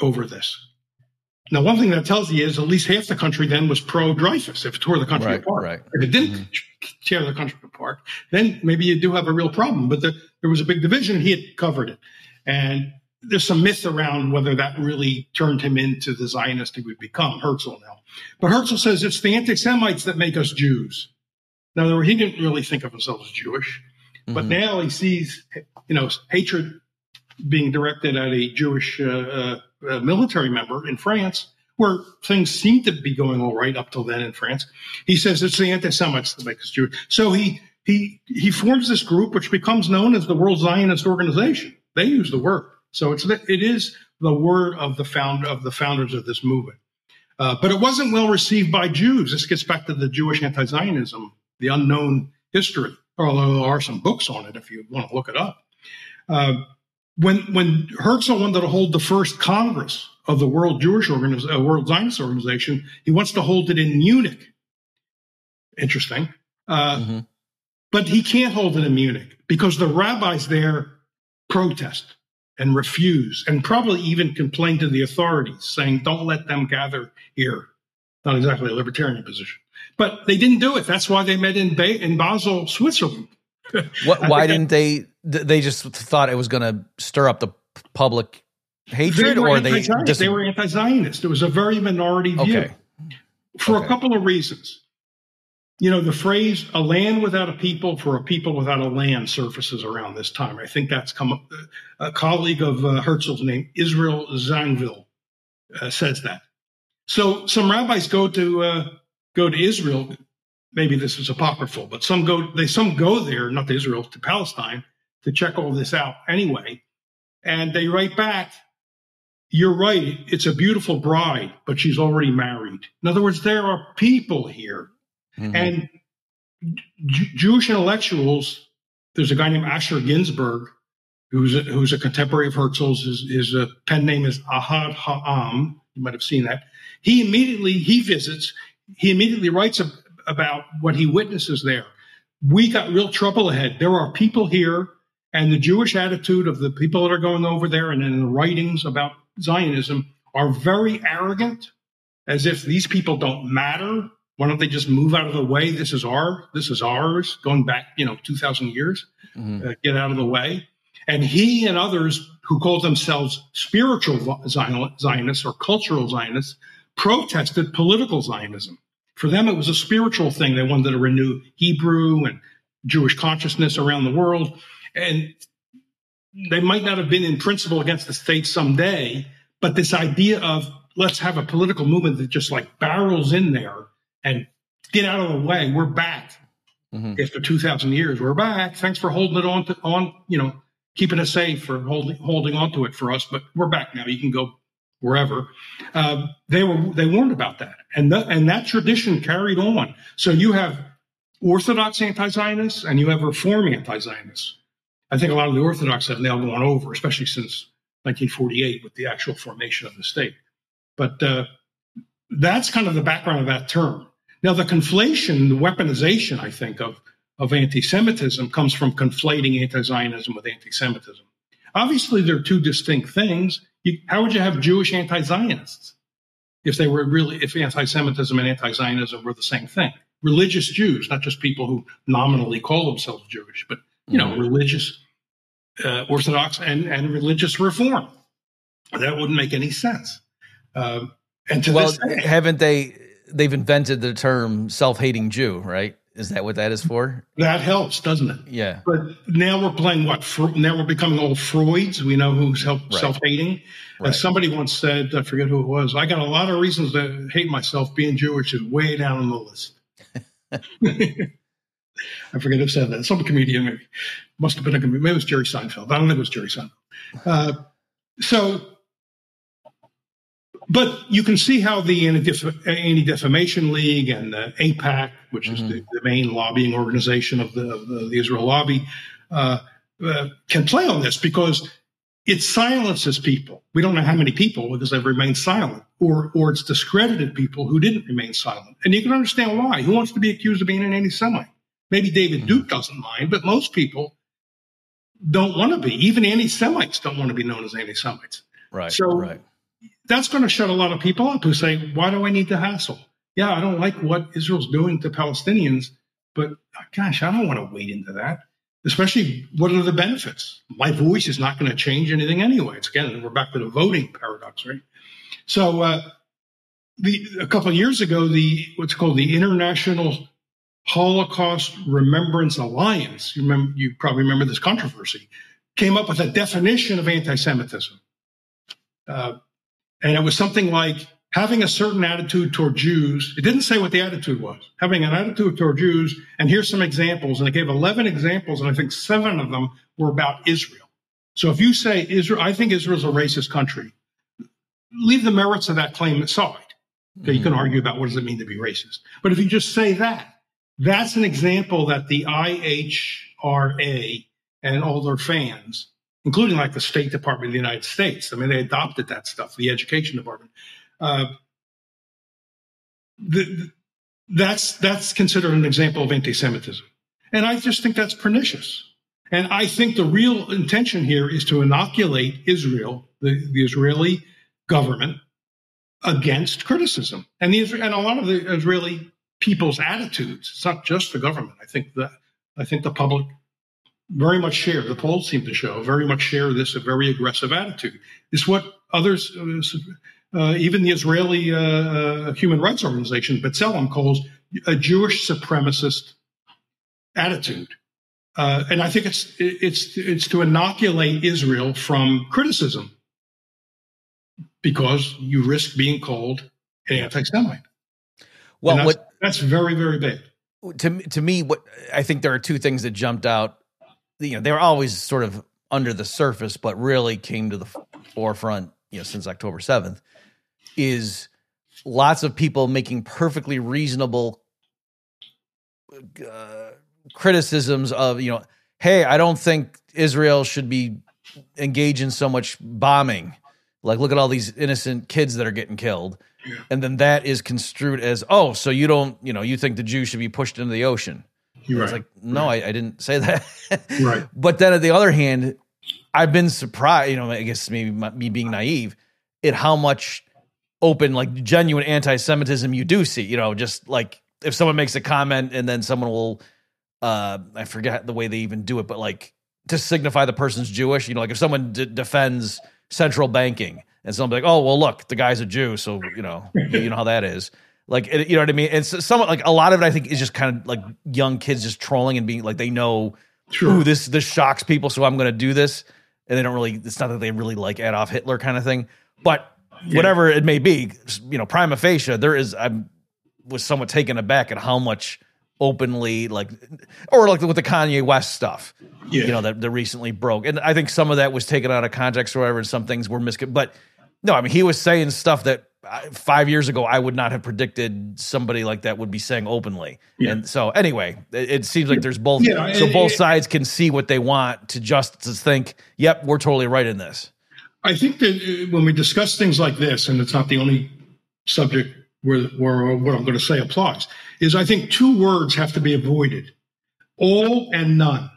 over this. Now, one thing that tells you is at least half the country then was pro Dreyfus if it tore the country right, apart. Right. If it didn't mm-hmm. tear the country apart, then maybe you do have a real problem. But the, there was a big division. He had covered it. And there's some myth around whether that really turned him into the Zionist he would become, Herzl now. But Herzl says it's the anti Semites that make us Jews. Now, he didn't really think of himself as Jewish, mm-hmm. but now he sees, you know, hatred being directed at a Jewish uh, uh, military member in France, where things seemed to be going all right up till then in France. He says it's the anti-Semites that make us Jewish. So he he he forms this group, which becomes known as the World Zionist Organization. They use the word, so it's the, it is the word of the found of the founders of this movement. Uh, but it wasn't well received by Jews. This gets back to the Jewish anti-Zionism, the unknown history. Although there are some books on it if you want to look it up. Uh, when when Herzl wanted to hold the first Congress of the World Jewish Organization, uh, World Zionist Organization, he wants to hold it in Munich. Interesting, uh, mm-hmm. but he can't hold it in Munich because the rabbis there protest and refuse, and probably even complain to the authorities, saying, "Don't let them gather here." Not exactly a libertarian position, but they didn't do it. That's why they met in ba- in Basel, Switzerland. What, why didn't they? They just thought it was going to stir up the public hatred, they or they just they were anti-Zionist. It was a very minority view okay. for okay. a couple of reasons. You know, the phrase "a land without a people for a people without a land" surfaces around this time. I think that's come up. A colleague of uh, Herzl's name, Israel Zangwill, uh, says that. So some rabbis go to uh, go to Israel maybe this is apocryphal, but some go they some go there, not to Israel, to Palestine to check all this out anyway. And they write back, you're right, it's a beautiful bride, but she's already married. In other words, there are people here. Mm-hmm. And J- Jewish intellectuals, there's a guy named Asher Ginsburg, who's a, who's a contemporary of Herzl's. His, his uh, pen name is Ahad Ha'am. You might have seen that. He immediately he visits. He immediately writes a, about what he witnesses there. We got real trouble ahead. There are people here, and the Jewish attitude of the people that are going over there and in the writings about Zionism are very arrogant, as if these people don't matter. Why don't they just move out of the way? This is our, this is ours, going back, you know, 2,000 years. Mm-hmm. Uh, get out of the way. And he and others who call themselves spiritual Zionists or cultural Zionists protested political Zionism. For them, it was a spiritual thing. They wanted to renew Hebrew and Jewish consciousness around the world. And they might not have been in principle against the state someday, but this idea of let's have a political movement that just like barrels in there and get out of the way. We're back mm-hmm. after 2000 years. We're back. Thanks for holding it on to, on, you know, keeping us safe for holding, holding on to it for us, but we're back now. You can go wherever, uh, they were they warned about that, and the, and that tradition carried on. So you have Orthodox anti-Zionists and you have Reform anti-Zionists. I think a lot of the Orthodox have now gone over, especially since 1948 with the actual formation of the state. But uh, that's kind of the background of that term. Now, the conflation, the weaponization, I think, of, of anti Semitism comes from conflating anti Zionism with anti Semitism. Obviously, they're two distinct things. You, how would you have Jewish anti-Zionists? if they were really if anti-Semitism and anti-Zionism were the same thing. Religious Jews, not just people who nominally call themselves Jewish, but you know, religious uh, Orthodox and and religious reform. That wouldn't make any sense. Um, and to Well, this day, haven't they? They've invented the term self-hating Jew, right? Is that what that is for? that helps, doesn't it? Yeah. But now we're playing what? Fr- now we're becoming all Freuds. We know who's self Right. self hating. Right. As somebody once said, I forget who it was. I got a lot of reasons to hate myself. Being Jewish is way down on the list. I forget who said that. Some comedian, maybe must have been a comedian. Maybe it was Jerry Seinfeld. I don't think it was Jerry Seinfeld. Uh, so, but you can see how the Anti Defamation League and the AIPAC, which is the, the main lobbying organization of the, of the, the Israel lobby, uh, uh, can play on this because it silences people. We don't know how many people because they've remained silent, or or it's discredited people who didn't remain silent. And you can understand why. Who wants to be accused of being an anti-Semite? Maybe David Duke doesn't mind, but most people don't want to be. Even anti-Semites don't want to be known as anti-Semites. Right. So- right. That's going to shut a lot of people up who say, "Why do I need to hassle? Yeah, I don't like what Israel's doing to Palestinians, but gosh, I don't want to wade into that." Especially, what are the benefits? My voice is not going to change anything anyway. It's again, we're back to the voting paradox, right? So, uh, the a couple of years ago, the what's called the International Holocaust Remembrance Alliance, you remember, you probably remember this controversy, came up with a definition of anti-Semitism, uh, and it was something like having a certain attitude toward Jews. It didn't say what the attitude was. Having an attitude toward Jews, and here's some examples, and it gave 11 examples, and I think seven of them were about Israel. So if you say Israel, I think Israel's a racist country, leave the merits of that claim aside. Okay, you can mm-hmm. argue about what does it mean to be racist. But if you just say that, that's an example that the IHRA and all their fans, including like the State Department of the United States, I mean, they adopted that stuff, the Education Department. Uh, the, the- that's that's considered an example of anti-Semitism, and I just think that's pernicious. And I think the real intention here is to inoculate Israel, the, the Israeli government, against criticism. And the and a lot of the Israeli people's attitudes. It's not just the government. I think that I think the public very much share. The polls seem to show very much share this a very aggressive attitude. It's what others, uh, uh, even the Israeli uh, uh, human rights organization, B'Tselem, calls a Jewish supremacist attitude. Uh, and I think it's it's it's to inoculate Israel from criticism because you risk being called an anti-Semite. Well, And what that's, that's very very bad. to to me, what I think there are two things that jumped out. You know, they were always sort of under the surface, but really came to the forefront. You know, since October seventh, is lots of people making perfectly reasonable uh, criticisms of you know, hey, I don't think Israel should be engaged in so much bombing. Like, look at all these innocent kids that are getting killed. And then that is construed as, oh, so you don't, you know, you think the Jews should be pushed into the ocean. You're It's right. like, no, I, I didn't say that. Right. But then on the other hand, I've been surprised, you know, I guess maybe my, me being naive, at how much open, like genuine anti Semitism you do see. You know, just like if someone makes a comment and then someone will, uh, I forget the way they even do it, but like to signify the person's Jewish, you know, like if someone d- defends central banking and someone like, oh, well, look, the guy's a Jew. So, you know, you know how that is. Like, it- you know what I mean? And so, somewhat like a lot of it, I think, is just kind of like young kids just trolling and being like, they know, Sure. ooh, this this shocks people, so I'm going to do this, and they don't really. It's not that they really like Adolf Hitler kind of thing, but whatever it may be, you know, prima facie, there is. I was somewhat taken aback at how much openly like, or like with the Kanye West stuff, Yeah. you know, that that recently broke, and I think some of that was taken out of context or whatever, and some things were mis. But no, I mean, he was saying stuff that five years ago I would not have predicted somebody like that would be saying openly. And so, anyway, it, it seems like there's both. Yeah, so it- both it- sides can see what they want to just to think, "Yep, we're totally right in this." I think that uh, when we discuss things like this, and it's not the only subject where, where what I'm going to say applies, is I think two words have to be avoided all and none.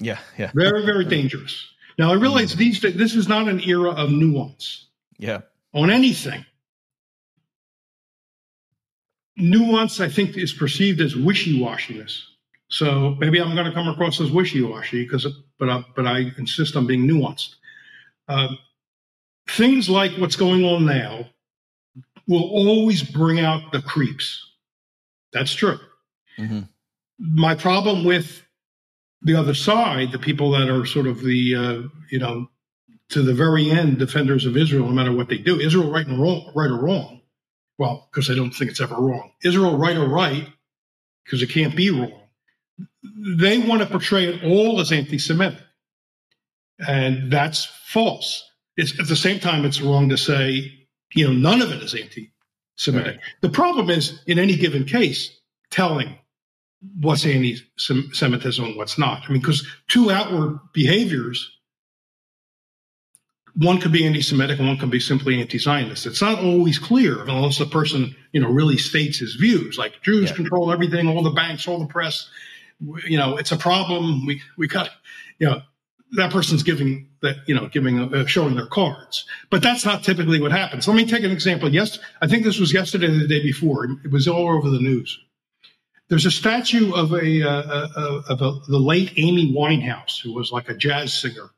Yeah, yeah, Very, very dangerous. Now, I realize these this is not an era of nuance yeah. on anything. Nuance, I think, is perceived as wishy-washiness. So maybe I'm going to come across as wishy-washy because, but I, but I insist on being nuanced. Uh, things like what's going on now will always bring out the creeps. That's true. Mm-hmm. My problem with the other side, the people that are sort of the, uh, you know, to the very end defenders of Israel, no matter what they do, Israel right and wrong, right or wrong. Well, because I don't think it's ever wrong. Israel right or right, because it can't be wrong. They want to portray it all as anti-Semitic, and that's false. It's, at the same time, it's wrong to say, you know, none of it is anti-Semitic. Right. The problem is, in any given case, telling what's anti-Semitism and what's not. I mean, because two outward behaviors, one could be anti-Semitic and one could be simply anti-Zionist. It's not always clear unless the person, you know, really states his views. Like Jews yeah. control everything, all the banks, all the press. You know, it's a problem. We we got, you know, that person's giving that you know giving uh, showing their cards but that's not typically what happens let me take an example yes i think this was yesterday or the day before it was all over the news there's a statue of a, uh, uh, of a, the late amy winehouse who was like a jazz singer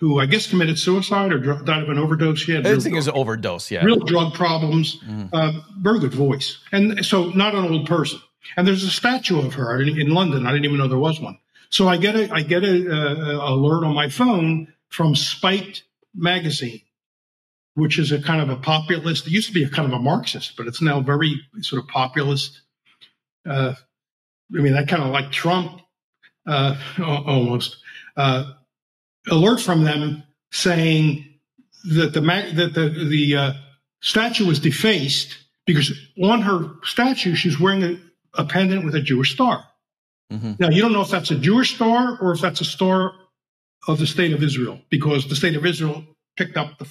who i guess committed suicide or dr- died of an overdose had i think it was an overdose yeah real drug problems mm-hmm. uh, very good voice and so not an old person and there's a statue of her in london i didn't even know there was one so I get a I get a, a alert on my phone from Spiked magazine, which is a kind of a populist. It used to be a kind of a Marxist, but it's now very sort of populist. Uh, I mean, that kind of like Trump uh, almost. Uh, alert from them saying that the that the the uh, statue was defaced because on her statue she's wearing a, a pendant with a Jewish star. Mm-hmm. Now, you don't know if that's a Jewish star or if that's a star of the state of Israel, because the state of Israel picked up the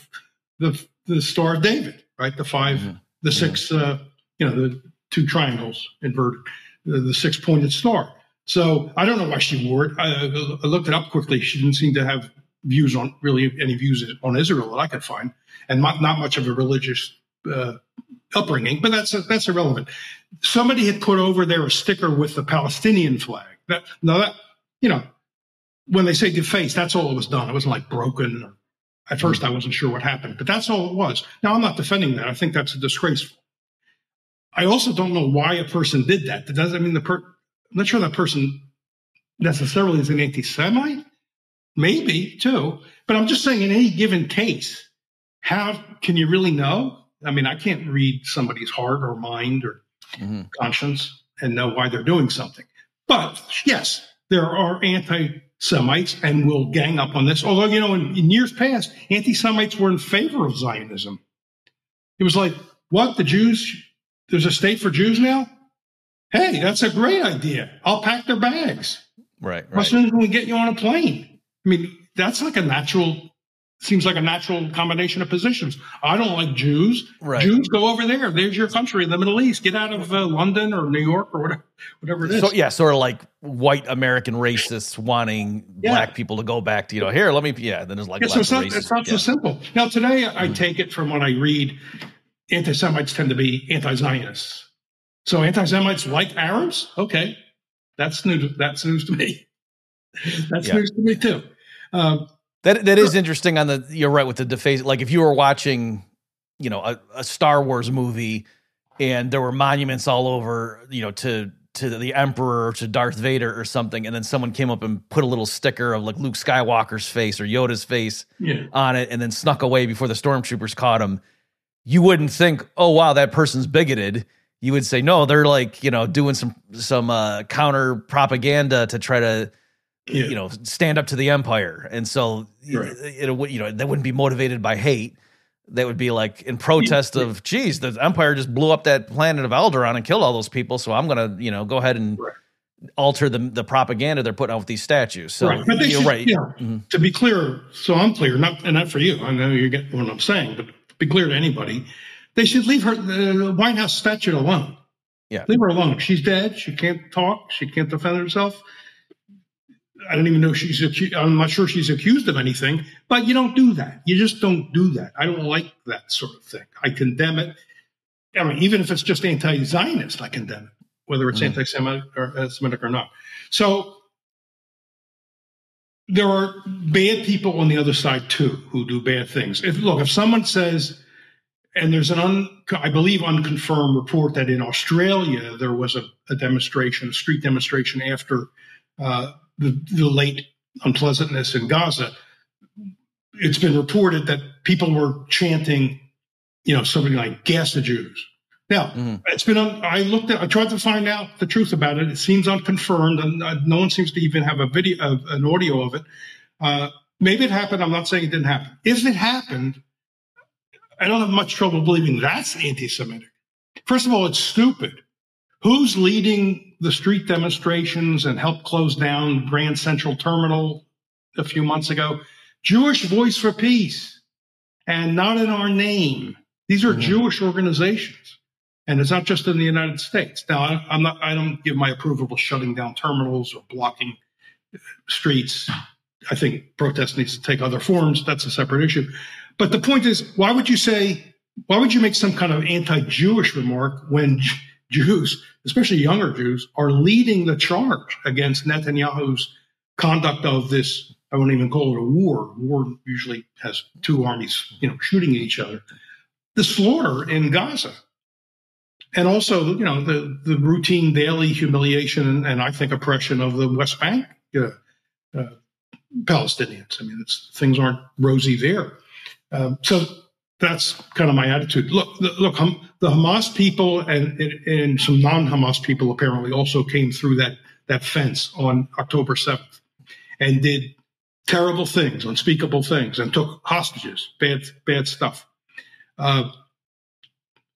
the, the star of David, right? The 5 mm-hmm. the six, uh, you know, the two triangles inverted, the, the six pointed star. So I don't know why she wore it. I, I, looked it up quickly. She didn't seem to have views on really any views on Israel that I could find, and not, not much of a religious uh, upbringing, but that's that's irrelevant. Somebody had put over there a sticker with the Palestinian flag. That now that you know, when they say defaced, that's all it was done. It wasn't like broken. At first, I wasn't sure what happened, but that's all it was. Now, I'm not defending that. I think that's disgraceful. I also don't know why a person did that. That doesn't mean the per. I'm not sure that person necessarily is an anti-Semite. Maybe too, but I'm just saying in any given case, how can you really know? I mean, I can't read somebody's heart or mind or mm-hmm. conscience and know why they're doing something. But yes, there are anti Semites and will gang up on this. Although, you know, in, in years past, anti Semites were in favor of Zionism. It was like, what? The Jews, there's a state for Jews now? Hey, that's a great idea. I'll pack their bags. Right. right. As soon as we get you on a plane. I mean, that's like a natural seems like a natural combination of positions. I don't like Jews. Right. Jews go over there. There's your country the Middle East. Get out of uh, London or New York or whatever, whatever it is. So yeah, sort of like white American racists wanting yeah. black people to go back to you know here. Let me yeah. Then it's like yeah, so it's not, it's not yeah. so simple. Now today I mm-hmm. take it from what I read. Anti-Semites tend to be anti-Zionists. So anti-Semites like Arabs. Okay, that's news. That's news to me. That's news to me too. Um, that that is interesting. On the you're right with the deface. Like if you were watching, you know, a, a Star Wars movie, and there were monuments all over, you know, to to the Emperor or to Darth Vader or something, and then someone came up and put a little sticker of like Luke Skywalker's face or Yoda's face yeah. on it, and then snuck away before the stormtroopers caught him. You wouldn't think, oh wow, that person's bigoted. You would say, no, they're like you know doing some some uh, counter propaganda to try to yeah. you know, stand up to the empire. And so right. it, it, you know, that wouldn't be motivated by hate. That would be like in protest yeah. of, geez, the empire just blew up that planet of Alderaan and killed all those people. So I'm going to, you know, go ahead and right. alter the the propaganda they're putting out with these statues. So right. but you're should, right. Yeah, mm-hmm. To be clear, so I'm clear, not and not for you. I know you get what I'm saying, but be clear to anybody, they should leave her the Winehouse statue alone. Yeah, leave her alone. She's dead. She can't talk. She can't defend herself. I don't even know she's. Acu- I'm not sure she's accused of anything. But you don't do that. You just don't do that. I don't like that sort of thing. I condemn it. I mean, even if it's just anti-Zionist, I condemn it, whether it's Mhm. anti-Semitic or, uh, Semitic or not. So there are bad people on the other side too who do bad things. If look, if someone says, and there's an un, I believe unconfirmed report that in Australia there was a, a demonstration, a street demonstration after uh, the, the late unpleasantness in Gaza. It's been reported that people were chanting, you know, something like "gas the Jews." Now, Mhm. it's been. Un, I looked at. I tried to find out the truth about it. It seems unconfirmed, and uh, no one seems to even have a video, uh, an audio of it. Uh, maybe it happened. I'm not saying it didn't happen. If it happened, I don't have much trouble believing that's anti-Semitic. First of all, it's stupid. Who's leading the street demonstrations and helped close down Grand Central Terminal a few months ago? Jewish Voice for Peace, and not in our name. These are Mhm. Jewish organizations, and it's not just in the United States. Now, I, I'm not. I don't give my approval to shutting down terminals or blocking streets. I think protest needs to take other forms. That's a separate issue. But the point is, why would you say? Why would you make some kind of anti-Jewish remark when Jews, especially younger Jews, are leading the charge against Netanyahu's conduct of this? I won't even call it a war. War usually has two armies, you know, shooting at each other. The slaughter in Gaza, and also, you know, the the routine daily humiliation and, and I think oppression of the West Bank uh, uh, Palestinians. I mean, things aren't rosy there. Um, so that's kind of my attitude. Look, look, the Hamas people and, and, and some non-Hamas people apparently also came through that that fence on October seventh and did terrible things, unspeakable things, and took hostages, bad bad stuff. Uh,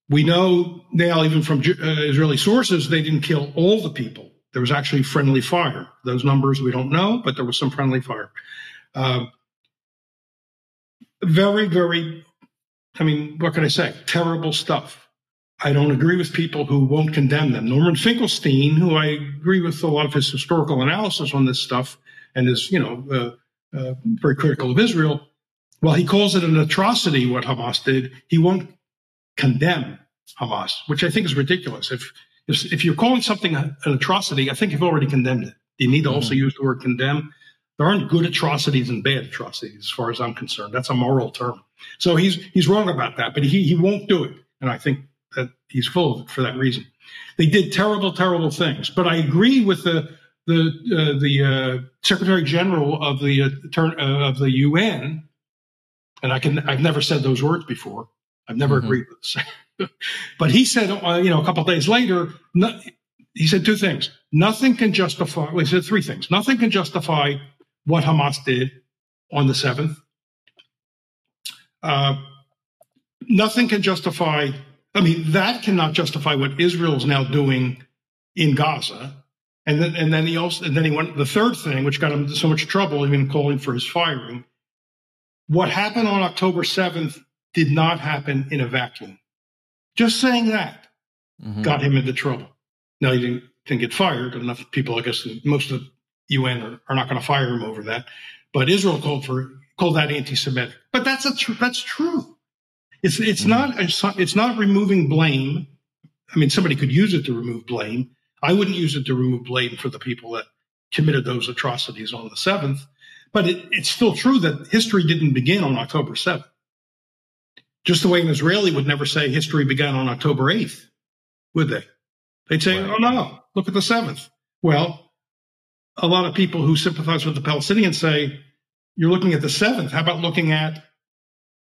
we know now, even from uh, Israeli sources, they didn't kill all the people. There was actually friendly fire. Those numbers we don't know, but there was some friendly fire. Uh, very, very, I mean, what can I say? Terrible stuff. I don't agree with people who won't condemn them. Norman Finkelstein, who I agree with a lot of his historical analysis on this stuff and is, you know, uh, uh, very critical of Israel, while he calls it an atrocity what Hamas did, he won't condemn Hamas, which I think is ridiculous. If if, if you're calling something an atrocity, I think you've already condemned it. You need to also use the word condemn. There aren't good atrocities and bad atrocities, as far as I'm concerned. That's a moral term. So he's he's wrong about that, but he he won't do it, and I think that he's full of it for that reason. They did terrible, terrible things, but I agree with the the uh, the uh, Secretary General of the uh, turn, of the UN, and I can I've never said those words before. I've never Mhm. agreed with this. but he said, uh, you know, a couple of days later, no, he said two things. Nothing can justify. Well, he said three things. Nothing can justify what Hamas did on the seventh. Uh, nothing can justify. I mean, that cannot justify what Israel is now doing in Gaza. And then, and then he also, and then he went. The third thing, which got him into so much trouble, even calling for his firing. What happened on October seventh did not happen in a vacuum. Just saying that Mhm. got him into trouble. Now he didn't, didn't get fired. Enough people, I guess, most of the UN are, are not going to fire him over that. But Israel called for called that anti-Semitic. But that's a tr- that's true. It's it's not a, it's not removing blame. I mean, somebody could use it to remove blame. I wouldn't use it to remove blame for the people that committed those atrocities on the seventh. But it, it's still true that history didn't begin on October seventh. Just the way an Israeli would never say history began on October 8th, would they? They'd say, Right. oh, no, look at the 7th. Well, a lot of people who sympathize with the Palestinians say, you're looking at the 7th. How about looking at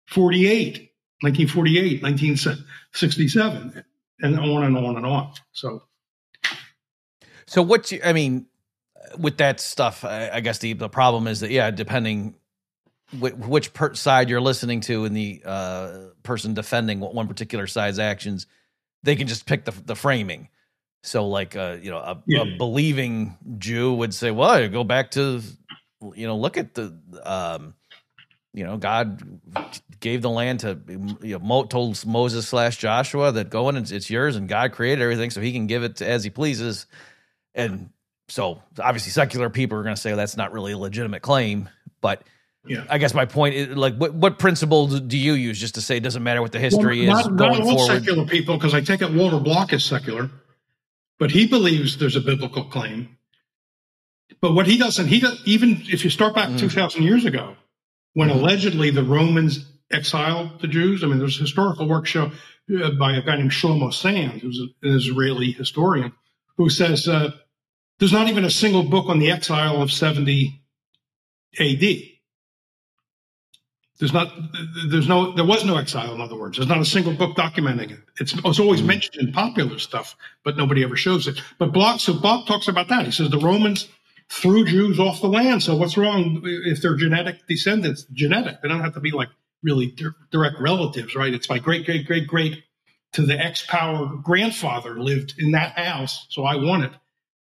48, 1948, 1967, and on and on and on. So, So what you, I mean, with that stuff, I, I guess the the problem is that yeah, depending wh- which per- side you're listening to and the uh, person defending one particular side's actions, they can just pick the the framing. So like uh, you know a, Yeah. a believing Jew would say, well, you go back to you know look at the um, you know God gave the land to you know told Moses slash Joshua that go in it's, it's yours and God created everything so he can give it to, as he pleases and so obviously secular people are going to say that's not really a legitimate claim but Yeah. I guess my point is like, what what principle do you use just to say it doesn't matter what the history well, is not, going not all forward? secular people, because I take it Walter Block is secular, but he believes there's a biblical claim. But what he doesn't, he does, even if you start back Mm. 2,000 years ago, when Mhm. allegedly the Romans exiled the Jews, I mean, there's a historical work show uh, by a guy named Shlomo Sand, who's an Israeli historian, who says uh, there's not even a single book on the exile of 70 AD. There's not, there's no, there was no exile. In other words, there's not a single book documenting it. It's, it's always hmm. mentioned in popular stuff, but nobody ever shows it. But Block, so Block talks about that. He says the Romans threw Jews off the land. So what's wrong if they're genetic descendants? Genetic. They don't have to be like really di- direct relatives, right? It's my great, great, great, great to the X power grandfather lived in that house, so I want it.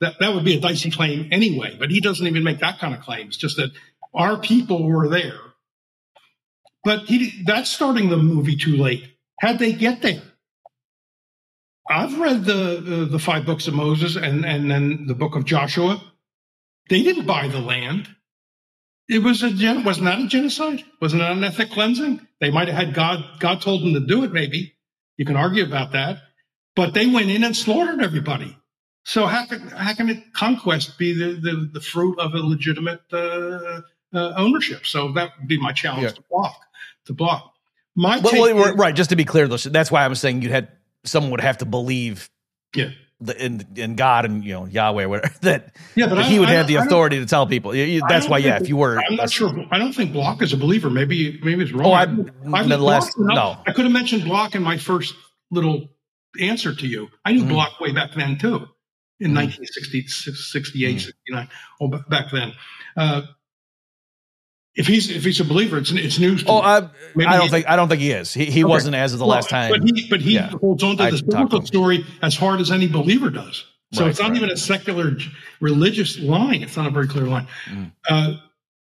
That that would be a dicey claim anyway. But he doesn't even make that kind of claim. It's just that our people were there. But he that's starting the movie too late. How'd they get there? I've read the the, the five books of Moses and and then the book of Joshua. They didn't buy the land. It was a gen- wasn't that a genocide? Wasn't that an ethnic cleansing? They might have had God. God told them to do it. Maybe you can argue about that, but they went in and slaughtered everybody. So how can how can it, conquest be the, the, the fruit of a legitimate uh, uh, ownership? So that would be my challenge Yeah. to Block. To Block. My Well, well, is- right. Just to be clear, though, that's why I was saying you had someone would have to believe Yeah. the, in in God and you know Yahweh, whatever that, Yeah, but that I- he would I have don't- the authority to tell people. That's why, yeah. If you were, I'm not sure. I don't think Block is a believer. Maybe maybe it's wrong. Oh, I- I've nonetheless, no. I could have mentioned Block in my first little answer to you. I knew Mhm. Block way back then too, in Mhm. 1960, 68, Mhm. 69, oh, back then. Uh, if he's if he's a believer, it's it's news. To Oh, me. I, I don't he- think I don't think he is. He, he Okay. wasn't as of the Well, last time. But he, but he Yeah. holds on to I this talked to biblical story as hard as any believer does. So Right, it's not right. even a secular religious line. It's not a very clear line. Mm. Uh,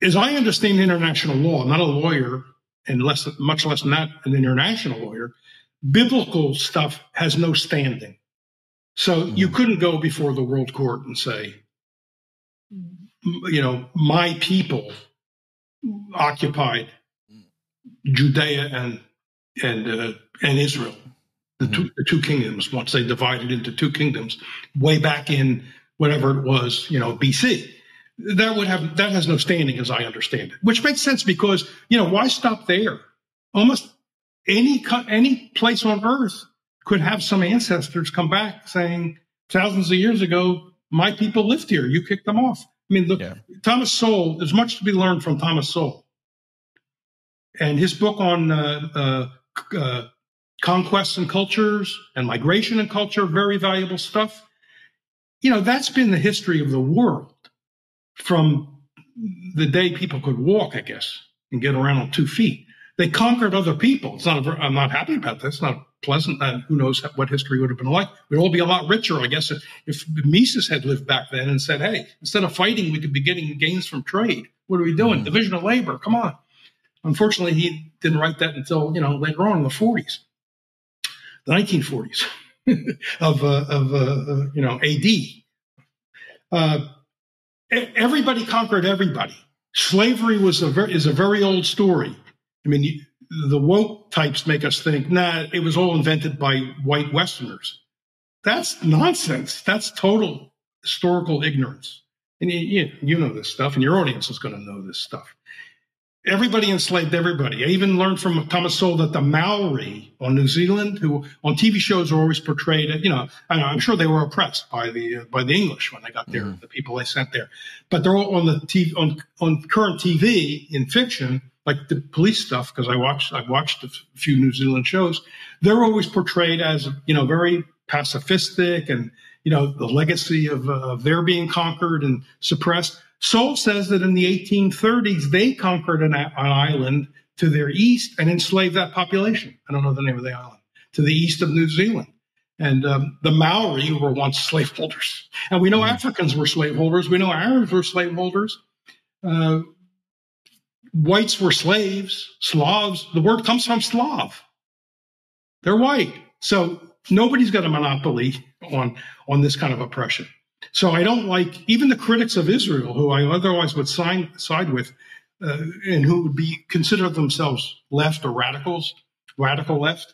as I understand international law, I'm not a lawyer, and less, much less than that, an international lawyer. Biblical stuff has no standing. So you Mhm. couldn't go before the world court and say, you know, my people occupied Judea and and uh, and Israel, the, two, the two kingdoms. Once they divided into two kingdoms, way back in whatever it was, you know, BC. That would have that has no standing, as I understand it, which makes sense because you know why stop there? Almost any any place on earth could have some ancestors come back saying thousands of years ago, my people lived here. You kicked them off. I mean, look, Yeah. Thomas Sowell. There's much to be learned from Thomas Sowell, and his book on uh, uh, uh, conquests and cultures and migration and culture. Very valuable stuff. You know, that's been the history of the world from the day people could walk, I guess, and get around on two feet. They conquered other people. It's not. A, ver- I'm not happy about this. It's not pleasant. And who knows what history would have been like? We'd all be a lot richer, I guess, if, if Mises had lived back then and said, "Hey, instead of fighting, we could be getting gains from trade. What are we doing? Mhm. Division of labor. Come on." Unfortunately, he didn't write that until you know later on in the 40s, the 1940s of uh, of uh, uh, you know AD. Uh, everybody conquered everybody. Slavery was a very, is a very old story. I mean, you, the woke types make us think, nah, it was all invented by white Westerners. That's nonsense. That's total historical ignorance. And you, you, you know this stuff, and your audience is going to know this stuff. Everybody enslaved everybody. I even learned from Thomas Sowell that the Maori on New Zealand, who on TV shows are always portrayed, you know, I know, I'm sure they were oppressed by the uh, by the English when they got there, Mhm. the people they sent there. But they're all on the TV on on current TV in fiction, like the police stuff, because I watched I've watched a few New Zealand shows. They're always portrayed as you know very pacifistic and you know the legacy of, uh, of their being conquered and suppressed. Sowell says that in the 1830s they conquered an, an island to their east and enslaved that population. I don't know the name of the island to the east of New Zealand. And um, the Maori were once slaveholders, and we know Mhm. Africans were slaveholders. We know Arabs were slaveholders. Uh, whites were slaves. Slavs. The word comes from Slav. They're white, so nobody's got a monopoly on on this kind of oppression. So I don't like even the critics of Israel, who I otherwise would sign, side with. uh, and who would be consider themselves left or radicals, radical left,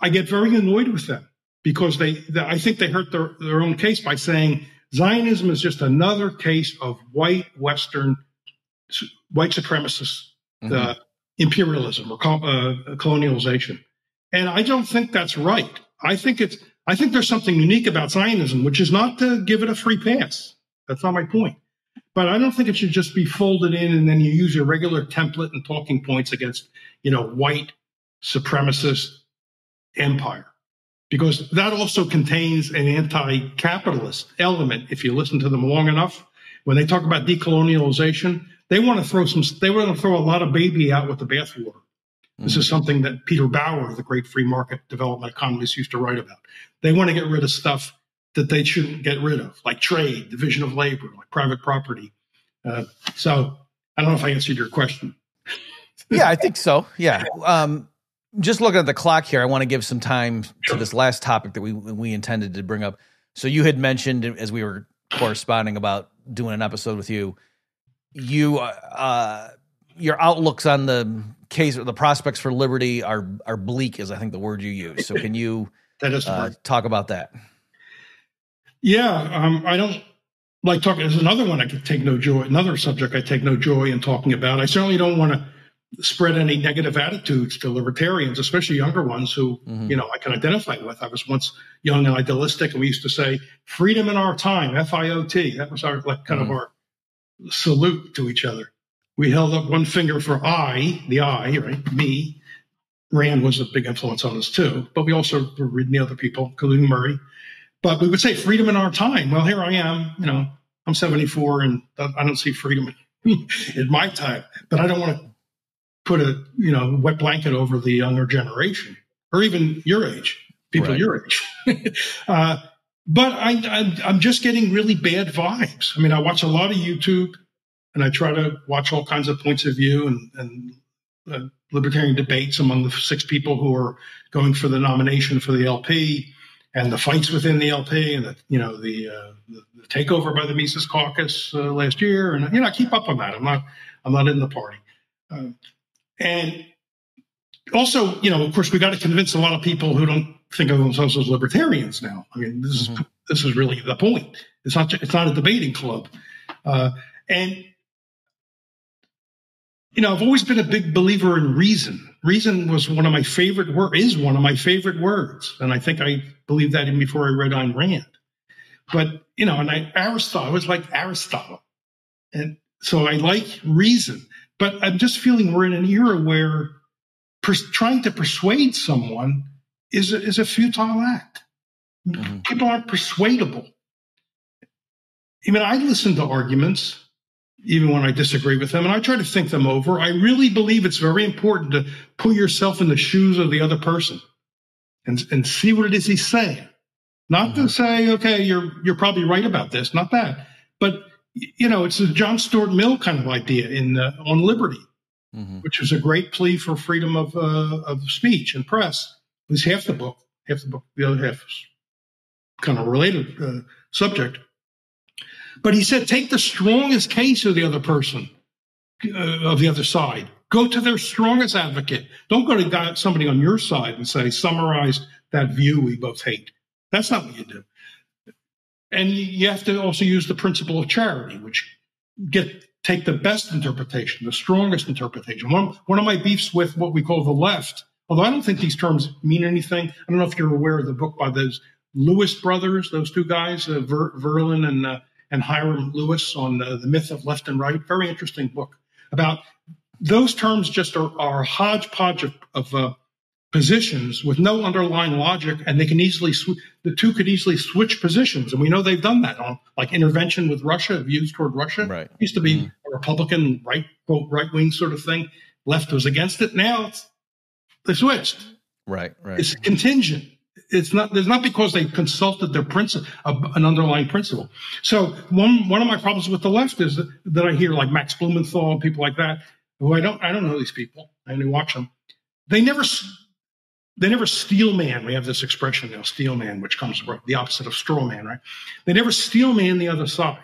I get very annoyed with them because they, they I think they hurt their, their own case by saying Zionism is just another case of white Western white supremacist mm-hmm. uh, imperialism or uh, colonialization, and I don't think that's right. I think it's I think there's something unique about Zionism, which is not to give it a free pass. That's not my point. But I don't think it should just be folded in and then you use your regular template and talking points against, you know, white supremacist empire. Because that also contains an anti capitalist element. If you listen to them long enough, when they talk about decolonialization, they want to throw some, they want to throw a lot of baby out with the bathwater. This is something that Peter Bauer, the great free market development economist, used to write about. They want to get rid of stuff that they shouldn't get rid of, like trade, division of labor, like private property. Uh, so I don't know if I answered your question. yeah, I think so. Yeah. Um, just looking at the clock here, I want to give some time to this last topic that we we intended to bring up. So you had mentioned as we were corresponding about doing an episode with you, you uh, your outlooks on the case or the prospects for liberty are are bleak, is I think the word you use. So can you uh, talk about that? Yeah, um, I don't like talking. There's another one I could take no joy, another subject I take no joy in talking about. I certainly don't want to spread any negative attitudes to libertarians, especially younger ones who, mm-hmm. you know, I can identify with. I was once young and idealistic, and we used to say freedom in our time, F I O T. That was our like kind mm-hmm. of our salute to each other. We held up one finger for I, the I, right, me. Rand was a big influence on us too, but we also were reading the other people, including Murray. But we would say freedom in our time. Well, here I am, you know, I'm 74 and I don't see freedom in my time, but I don't want to put a, you know, wet blanket over the younger generation or even your age, people right. your age. uh, but I, I'm just getting really bad vibes. I mean, I watch a lot of YouTube and I try to watch all kinds of points of view and, and uh, libertarian debates among the six people who are going for the nomination for the LP and the fights within the LP and the you know the, uh, the, the takeover by the Mises Caucus uh, last year, and you know I keep up on that. I'm not I'm not in the party, uh, and also you know of course we got to convince a lot of people who don't think of themselves as libertarians now. I mean this mm-hmm. is this is really the point. It's not it's not a debating club, uh, and you know, I've always been a big believer in reason. Reason was one of my favorite words, is one of my favorite words. And I think I believed that even before I read Ayn Rand. But, you know, and I, Aristotle, I was like Aristotle. And so I like reason. But I'm just feeling we're in an era where pers- trying to persuade someone is a, is a futile act. Mm-hmm. People aren't persuadable. I mean, I listen to arguments even when I disagree with them, and I try to think them over. I really believe it's very important to put yourself in the shoes of the other person and, and see what it is he's saying. Not mm-hmm. to say, okay, you're you're probably right about this, not that, but you know, it's a John Stuart Mill kind of idea in uh, on liberty, mm-hmm. which was a great plea for freedom of uh, of speech and press. Was half the book, half the book, the other half is kind of related uh, subject. But he said, take the strongest case of the other person, uh, of the other side. Go to their strongest advocate. Don't go to somebody on your side and say, summarize that view we both hate. That's not what you do. And you have to also use the principle of charity, which get take the best interpretation, the strongest interpretation. One, one of my beefs with what we call the left, although I don't think these terms mean anything. I don't know if you're aware of the book by those Lewis brothers, those two guys, uh, Ver, Verlan and uh, and Hyrum Lewis on the, the myth of left and right. Very interesting book about those terms just are, are a hodgepodge of, of uh, positions with no underlying logic, and they can easily sw- the two could easily switch positions, and we know they've done that on like intervention with Russia, views toward Russia. Right. It used to be mm. a Republican right quote right wing sort of thing. Left was against it. Now it's they switched. Right. Right. It's contingent it's not there's not because they consulted their principle an underlying principle so one one of my problems with the left is that, that i hear like max blumenthal and people like that who i don't i don't know these people i only watch them they never they never steel man we have this expression now steel man which comes from the opposite of straw man right they never steel man the other side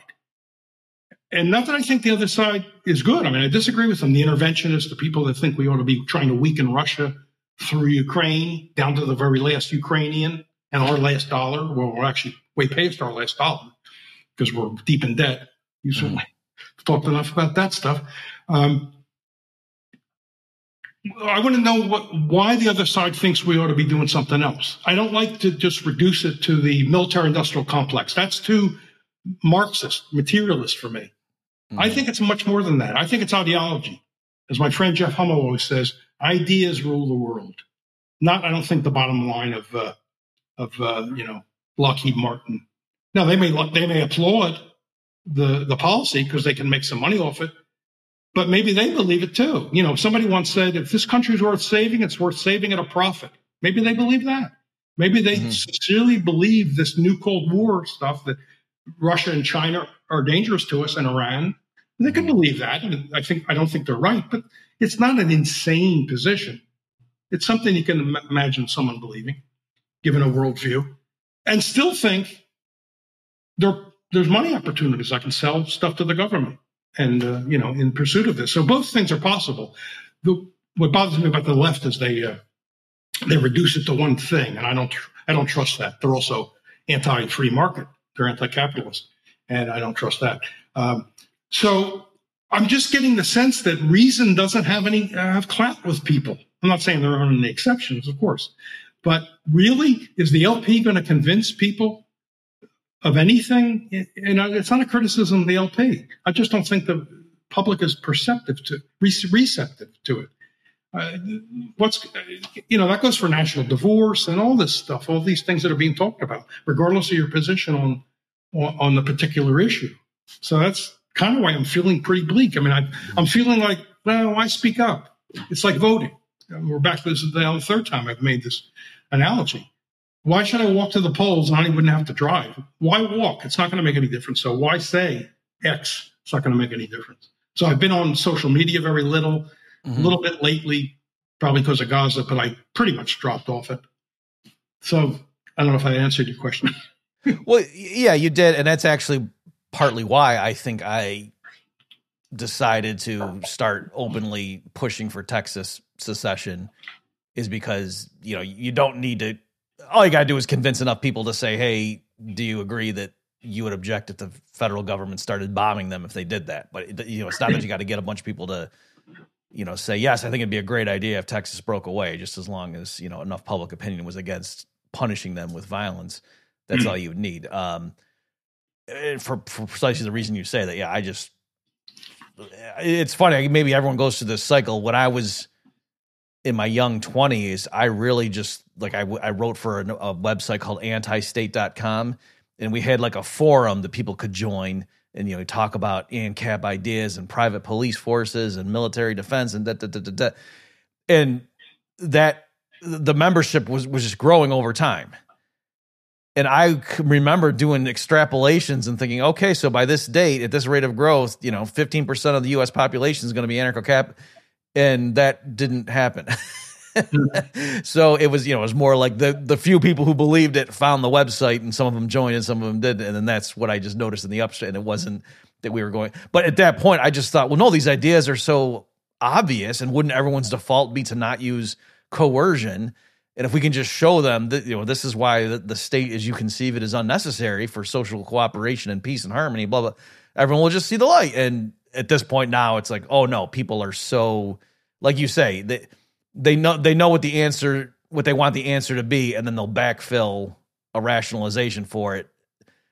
and not that I think the other side is good. I mean, I disagree with them. The interventionists, the people that think we ought to be trying to weaken Russia through Ukraine down to the very last Ukrainian and our last dollar. Well, we're actually way past our last dollar because we're deep in debt. You certainly mm-hmm. talked enough about that stuff. Um, I want to know what, why the other side thinks we ought to be doing something else. I don't like to just reduce it to the military industrial complex. That's too Marxist, materialist for me. Mm-hmm. I think it's much more than that. I think it's ideology. As my friend Jeff Hummel always says, ideas rule the world. Not, I don't think the bottom line of, uh, of uh, you know, Lockheed Martin. Now they may they may applaud the the policy because they can make some money off it, but maybe they believe it too. You know, somebody once said, if this country's worth saving, it's worth saving at a profit. Maybe they believe that. Maybe they mm-hmm. sincerely believe this new Cold War stuff that Russia and China are dangerous to us and Iran. They can believe that. I think I don't think they're right, but it's not an insane position. It's something you can imagine someone believing, given a worldview, and still think there, there's money opportunities. I can sell stuff to the government and uh, you know in pursuit of this. So both things are possible. The, what bothers me about the left is they uh, they reduce it to one thing, and I don't I don't trust that. They're also anti-free market. They're anti-capitalist, and I don't trust that. Um, so I'm just getting the sense that reason doesn't have any uh, have clout with people. I'm not saying there aren't any exceptions, of course, but really, is the LP going to convince people of anything. Know, it's not a criticism of the LP. I just don't think the public is perceptive to receptive to it. Uh, what's you know that goes for national divorce and all this stuff, all these things that are being talked about, regardless of your position on on, on the particular issue. So that's kind of why I'm feeling pretty bleak. I mean, I, I'm feeling like, well, why speak up? It's like voting. We're back to this the third time I've made this analogy. Why should I walk to the polls and I wouldn't have to drive? Why walk? It's not going to make any difference. So why say X? It's not going to make any difference. So I've been on social media very little, mm-hmm. a little bit lately, probably because of Gaza, but I pretty much dropped off it. So I don't know if I answered your question. well, yeah, you did, and that's actually partly why I think I decided to start openly pushing for Texas secession is because you know you don't need to all you got to do is convince enough people to say, "Hey, do you agree that you would object if the federal government started bombing them if they did that?" But you know, it's not that you got to get a bunch of people to, you know, say, "Yes, I think it'd be a great idea if Texas broke away," just as long as you know enough public opinion was against punishing them with violence. That's mm-hmm. all you would need. Um, Eh, for, for precisely the reason you say that, yeah, I just it's funny. Maybe everyone goes through this cycle. When I was in my young 20s, I really just like I, I wrote for a, a website called antistate.com and we had like a forum that people could join and you know talk about ANCAP ideas and private police forces and military defense and da, da, da, da. and that the membership was was just growing over time. And I remember doing extrapolations and thinking, okay, so by this date, at this rate of growth, you know, 15% of the US population is going to be anarcho cap and that didn't happen. so it was, you know, it was more like the the few people who believed it found the website, and some of them joined, and some of them didn't. and then that's what I just noticed in the upstream. And it wasn't that we were going, but at that point, I just thought, well, no, these ideas are so obvious, and wouldn't everyone's default be to not use coercion? And if we can just show them that, you know, this is why the, the state, as you conceive it, is unnecessary for social cooperation and peace and harmony, blah blah. Everyone will just see the light, and at this point now it's like oh no people are so like you say they they know they know what the answer what they want the answer to be and then they'll backfill a rationalization for it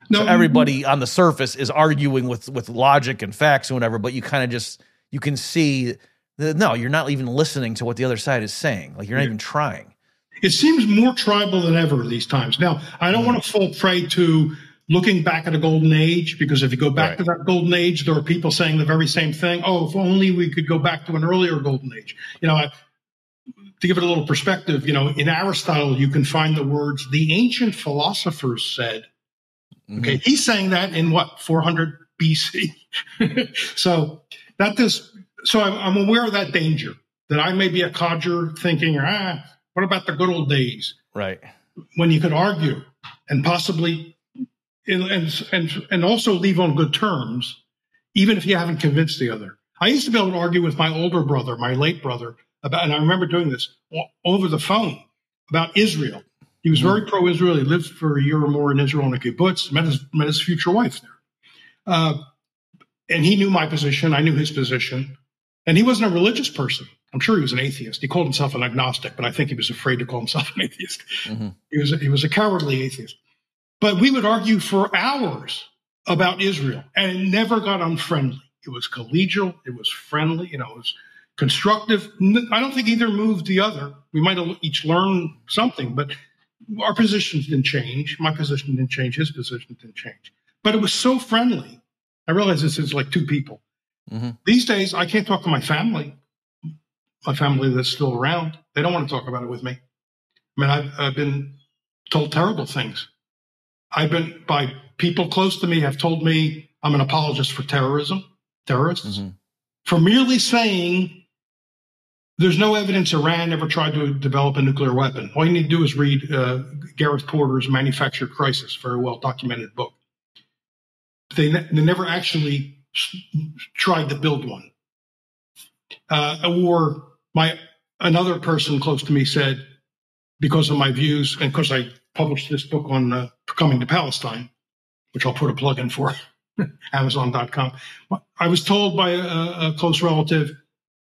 no, so everybody on the surface is arguing with with logic and facts and whatever but you kind of just you can see that no you're not even listening to what the other side is saying like you're not yeah. even trying it seems more tribal than ever these times now i don't mm-hmm. want to fall prey to looking back at a golden age, because if you go back right. to that golden age, there are people saying the very same thing. Oh, if only we could go back to an earlier golden age. You know, I, to give it a little perspective, you know, in Aristotle, you can find the words, the ancient philosophers said. Mm-hmm. Okay. He's saying that in what, 400 BC. so that this, so I'm, I'm aware of that danger that I may be a codger thinking, ah, what about the good old days? Right. When you could argue and possibly and, and, and also leave on good terms, even if you haven't convinced the other. I used to be able to argue with my older brother, my late brother, about, and I remember doing this over the phone about Israel. He was very pro Israel. He lived for a year or more in Israel in a kibbutz, met his, met his future wife there. Uh, and he knew my position. I knew his position. And he wasn't a religious person. I'm sure he was an atheist. He called himself an agnostic, but I think he was afraid to call himself an atheist. Mm-hmm. He was a, he was a cowardly atheist. But we would argue for hours about Israel, and it never got unfriendly. It was collegial. It was friendly. You know, it was constructive. I don't think either moved the other. We might have each learned something, but our positions didn't change. My position didn't change. His position didn't change. But it was so friendly. I realize this is like two people. Mm-hmm. These days, I can't talk to my family, my family that's still around. They don't want to talk about it with me. I mean, I've, I've been told terrible things. I've been by people close to me have told me I'm an apologist for terrorism, terrorists, mm-hmm. for merely saying there's no evidence Iran ever tried to develop a nuclear weapon. All you need to do is read uh, Gareth Porter's Manufactured Crisis, very well documented book. They, ne- they never actually tried to build one. Uh, or my another person close to me said, because of my views and because I published this book on uh, coming to Palestine, which I'll put a plug in for, Amazon.com. I was told by a, a close relative,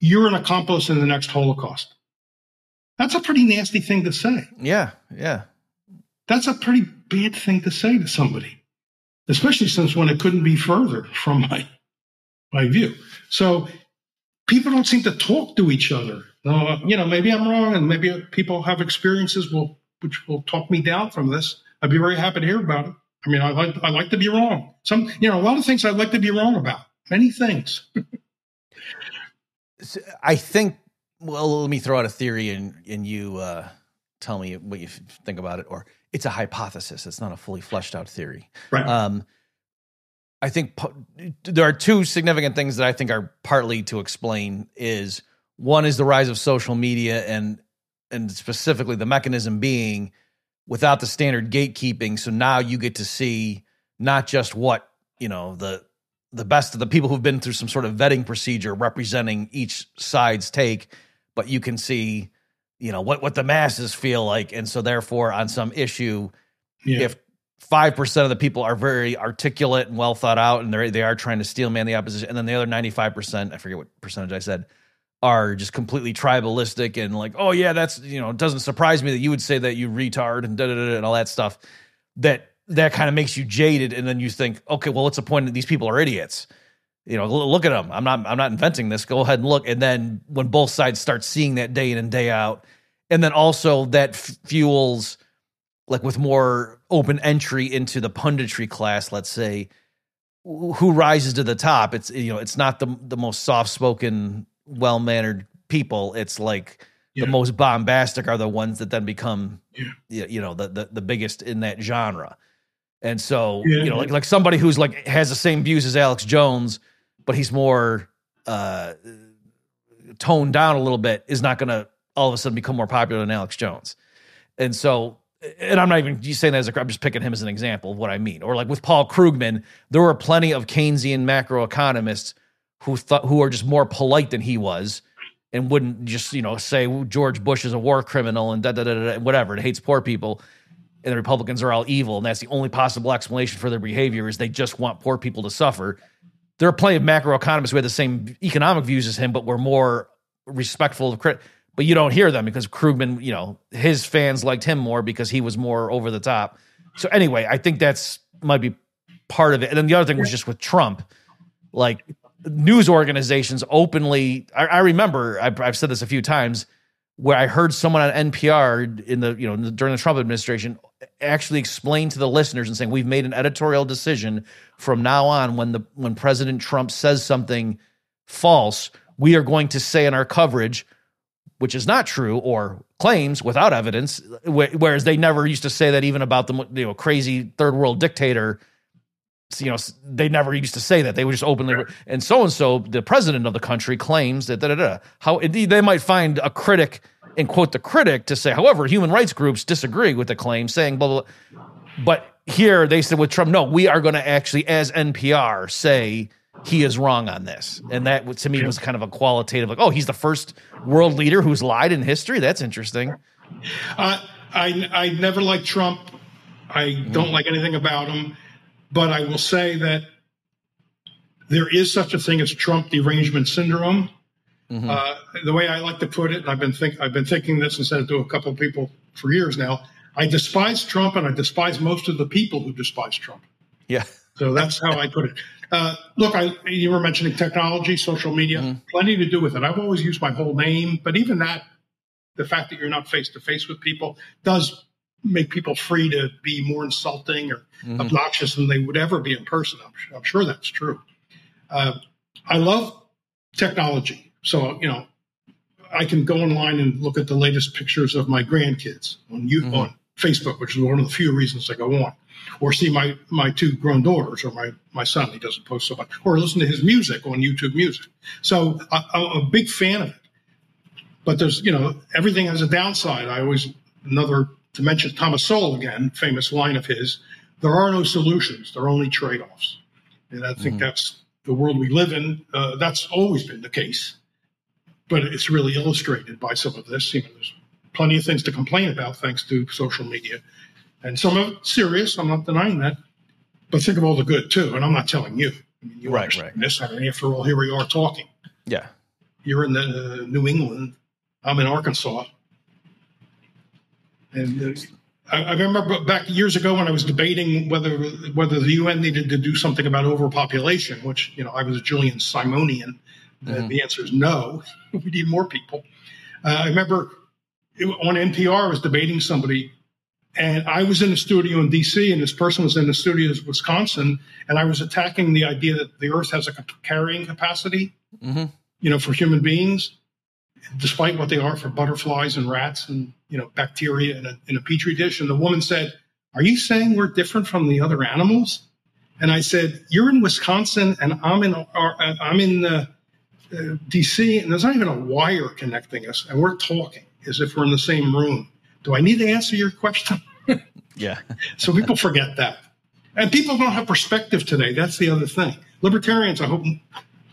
"You're an accomplice in the next Holocaust." That's a pretty nasty thing to say. Yeah, yeah. That's a pretty bad thing to say to somebody, especially since when it couldn't be further from my my view. So people don't seem to talk to each other. Uh, you know, maybe I'm wrong, and maybe people have experiences will which will talk me down from this. I'd be very happy to hear about it. I mean, I like I like to be wrong. Some, you know, a lot of things I'd like to be wrong about. Many things. I think. Well, let me throw out a theory, and and you uh, tell me what you think about it. Or it's a hypothesis. It's not a fully fleshed out theory. Right. Um, I think there are two significant things that I think are partly to explain is one is the rise of social media and and specifically the mechanism being without the standard gatekeeping so now you get to see not just what you know the the best of the people who've been through some sort of vetting procedure representing each side's take but you can see you know what what the masses feel like and so therefore on some issue yeah. if five percent of the people are very articulate and well thought out, and they they are trying to steel man the opposition, and then the other ninety five percent, I forget what percentage I said, are just completely tribalistic and like, oh yeah, that's you know, it doesn't surprise me that you would say that you retard and da da da and all that stuff. That that kind of makes you jaded, and then you think, okay, well, what's the point? that These people are idiots. You know, look at them. I'm not. I'm not inventing this. Go ahead and look. And then when both sides start seeing that day in and day out, and then also that f- fuels like with more open entry into the punditry class, let's say, who rises to the top? It's you know, it's not the the most soft spoken, well mannered people. It's like yeah. the most bombastic are the ones that then become yeah. you know the, the the biggest in that genre. And so yeah. you know, like like somebody who's like has the same views as Alex Jones, but he's more uh toned down a little bit, is not going to all of a sudden become more popular than Alex Jones. And so and I'm not even saying that as a I'm just picking him as an example of what I mean. Or like with Paul Krugman, there were plenty of Keynesian macroeconomists who thought who are just more polite than he was and wouldn't just you know say George Bush is a war criminal and da da da da whatever and hates poor people and the Republicans are all evil and that's the only possible explanation for their behavior is they just want poor people to suffer. There are plenty of macroeconomists who had the same economic views as him, but were more respectful of credit but you don't hear them because Krugman, you know, his fans liked him more because he was more over the top. So anyway, I think that's might be part of it. And then the other thing was just with Trump, like news organizations openly. I, I remember I've, I've, said this a few times where I heard someone on NPR in the you know during the Trump administration actually explain to the listeners and saying we've made an editorial decision from now on when the when President Trump says something false, we are going to say in our coverage which is not true or claims without evidence whereas they never used to say that even about the you know crazy third world dictator you know they never used to say that they would just openly and so and so the president of the country claims that da, da, da. how indeed they might find a critic and quote the critic to say however human rights groups disagree with the claim saying blah blah, blah. but here they said with Trump no we are going to actually as NPR say he is wrong on this. And that to me was kind of a qualitative, like, oh, he's the first world leader who's lied in history. That's interesting. Uh, I I never liked Trump. I don't like anything about him, but I will say that there is such a thing as Trump derangement syndrome. Mm-hmm. Uh, the way I like to put it, and I've been think I've been thinking this and said it to a couple of people for years now. I despise Trump, and I despise most of the people who despise Trump. Yeah. So that's how I put it. Uh, look, I, you were mentioning technology, social media, mm-hmm. plenty to do with it. I've always used my whole name, but even that, the fact that you're not face to face with people does make people free to be more insulting or mm-hmm. obnoxious than they would ever be in person. I'm, I'm sure that's true. Uh, I love technology. So, you know, I can go online and look at the latest pictures of my grandkids on, you, mm-hmm. on Facebook, which is one of the few reasons I go on, or see my, my two grown daughters or my, my son. He doesn't post so much, or listen to his music on YouTube Music. So I, I'm a big fan of it. But there's, you know, everything has a downside. I always, another, to mention Thomas Sowell again, famous line of his, there are no solutions, there are only trade offs. And I think mm-hmm. that's the world we live in. Uh, that's always been the case. But it's really illustrated by some of this. You know, there's plenty of things to complain about thanks to social media. And some of it serious, I'm not denying that. But think of all the good too. And I'm not telling you. I mean, you right, right. this. I mean, after all, here we are talking. Yeah. You're in the, uh, New England I'm in Arkansas. And uh, I, I, remember back years ago when I was debating whether whether the UN needed to do something about overpopulation, which you know I was a Julian Simonian. Mm-hmm. the answer is no. we need more people. Uh, I remember on NPR I was debating somebody, and I was in a studio in D.C. and this person was in the studio in Wisconsin, and I was attacking the idea that the Earth has a carrying capacity, mm-hmm. you know, for human beings despite what they are for butterflies and rats and you know bacteria in a, in a petri dish. And the woman said, "Are you saying we're different from the other animals?" And I said, "You're in Wisconsin, and I'm in uh, I'm in uh, uh, D.C., and there's not even a wire connecting us, and we're talking as if we're in the same room. Do I need to answer your question?" Yeah. so people forget that, and people don't have perspective today. That's the other thing. Libertarians, I hope,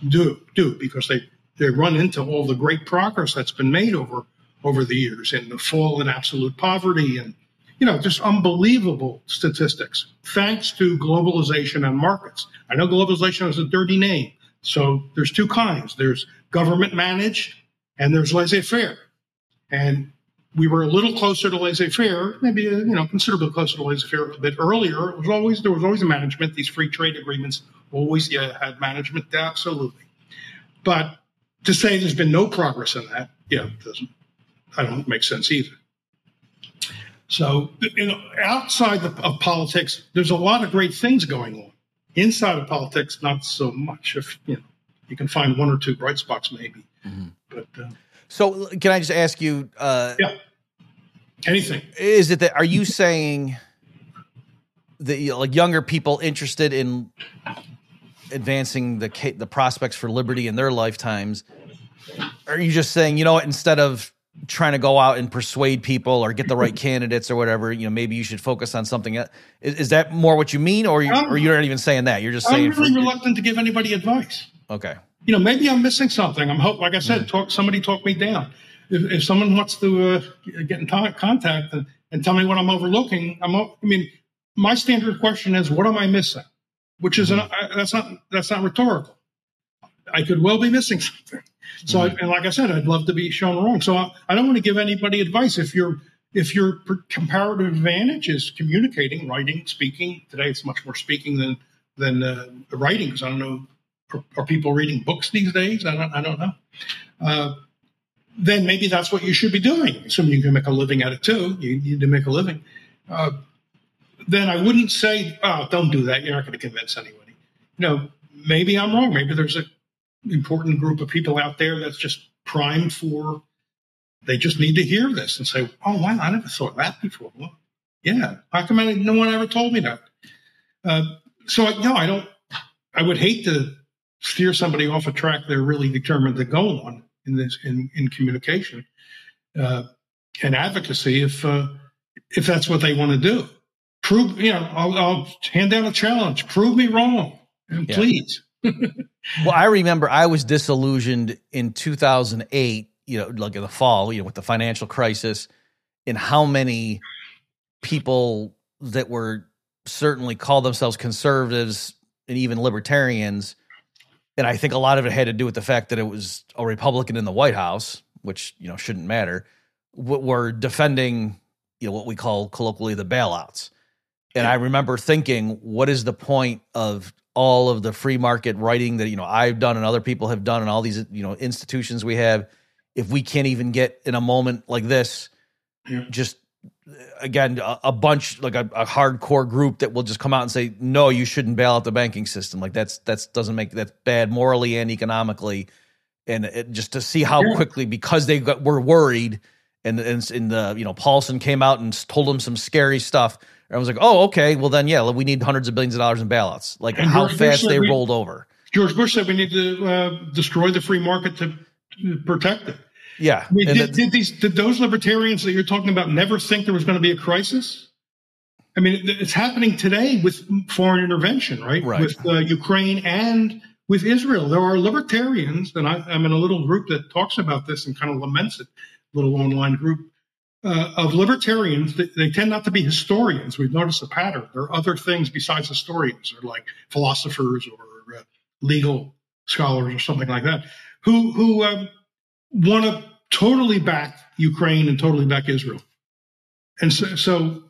do do because they they run into all the great progress that's been made over over the years and the fall in absolute poverty and you know just unbelievable statistics thanks to globalization and markets i know globalization is a dirty name so there's two kinds there's government managed and there's laissez-faire and we were a little closer to laissez-faire maybe you know considerably closer to laissez-faire a bit earlier it was always there was always a management these free trade agreements always yeah, had management absolutely but to say there's been no progress in that, yeah, doesn't I don't make sense either. So, you know, outside the, of politics, there's a lot of great things going on. Inside of politics, not so much. If you know, you can find one or two bright spots, maybe. Mm-hmm. But uh, so, can I just ask you? Uh, yeah. Anything? Is it that? Are you saying that you know, like younger people interested in advancing the the prospects for liberty in their lifetimes? Are you just saying, you know what, instead of trying to go out and persuade people or get the right candidates or whatever, you know, maybe you should focus on something. Else. Is, is that more what you mean, or you, or you're not even saying that? You're just saying. I'm really for, reluctant to give anybody advice. Okay. You know, maybe I'm missing something. I'm hope, like I said, talk somebody talk me down. If, if someone wants to uh, get in t- contact and, and tell me what I'm overlooking, I'm. I mean, my standard question is, what am I missing? which is an, mm-hmm. I, that's not that's not rhetorical. I could well be missing something. So, mm-hmm. I, and like I said, I'd love to be shown wrong. So I, I don't want to give anybody advice. If your if your comparative advantage is communicating, writing, speaking, today it's much more speaking than than uh, writing. Because I don't know, are, people reading books these days? I don't I don't know. Uh, then maybe that's what you should be doing. Assuming you can make a living at it too. You need to make a living. Uh, then I wouldn't say, oh, don't do that. You're not going to convince anybody. You know, maybe I'm wrong. Maybe there's a important group of people out there that's just primed for, they just need to hear this and say, oh, wow, I never thought that before. Well, yeah. How come I, no one ever told me that? Uh, so, no, I don't, I would hate to steer somebody off a track they're really determined to go on in this, in, in communication uh, and advocacy if, uh, if that's what they want to do prove, you know, I'll, I'll, hand down a challenge. Prove me wrong, and yeah. please. well, I remember I was disillusioned in 2008, you know, like in the fall, you know, with the financial crisis and how many people that were certainly called themselves conservatives and even libertarians. And I think a lot of it had to do with the fact that it was a Republican in the White House, which, you know, shouldn't matter, were defending, you know, what we call colloquially the bailouts. And I remember thinking, what is the point of all of the free market writing that, you know, I've done and other people have done and all these, you know, institutions we have if we can't even get in a moment like this yeah. just again a, a bunch like a, a, hardcore group that will just come out and say no you shouldn't bail out the banking system. Like that's that's doesn't make that's bad morally and economically. And it, just to see how yeah. quickly because they got, were worried and and in the you know Paulson came out and told them some scary stuff. I was like oh okay. Well then yeah we need hundreds of billions of dollars in bailouts. Like and how George fast they we, rolled over. George Bush said we need to uh, destroy the free market to protect it yeah. I mean, did, did, these did those libertarians that you're talking about never think there was going to be a crisis? I mean, it's happening today with foreign intervention, right? right. With uh, Ukraine and with Israel. There are libertarians, and I, am in a little group that talks about this and kind of laments it, little online group uh, of libertarians. They, they tend not to be historians. We've noticed a pattern. There are other things besides historians, or like philosophers or uh, legal scholars or something like that, who who um, want to totally back Ukraine and totally back Israel. And so, so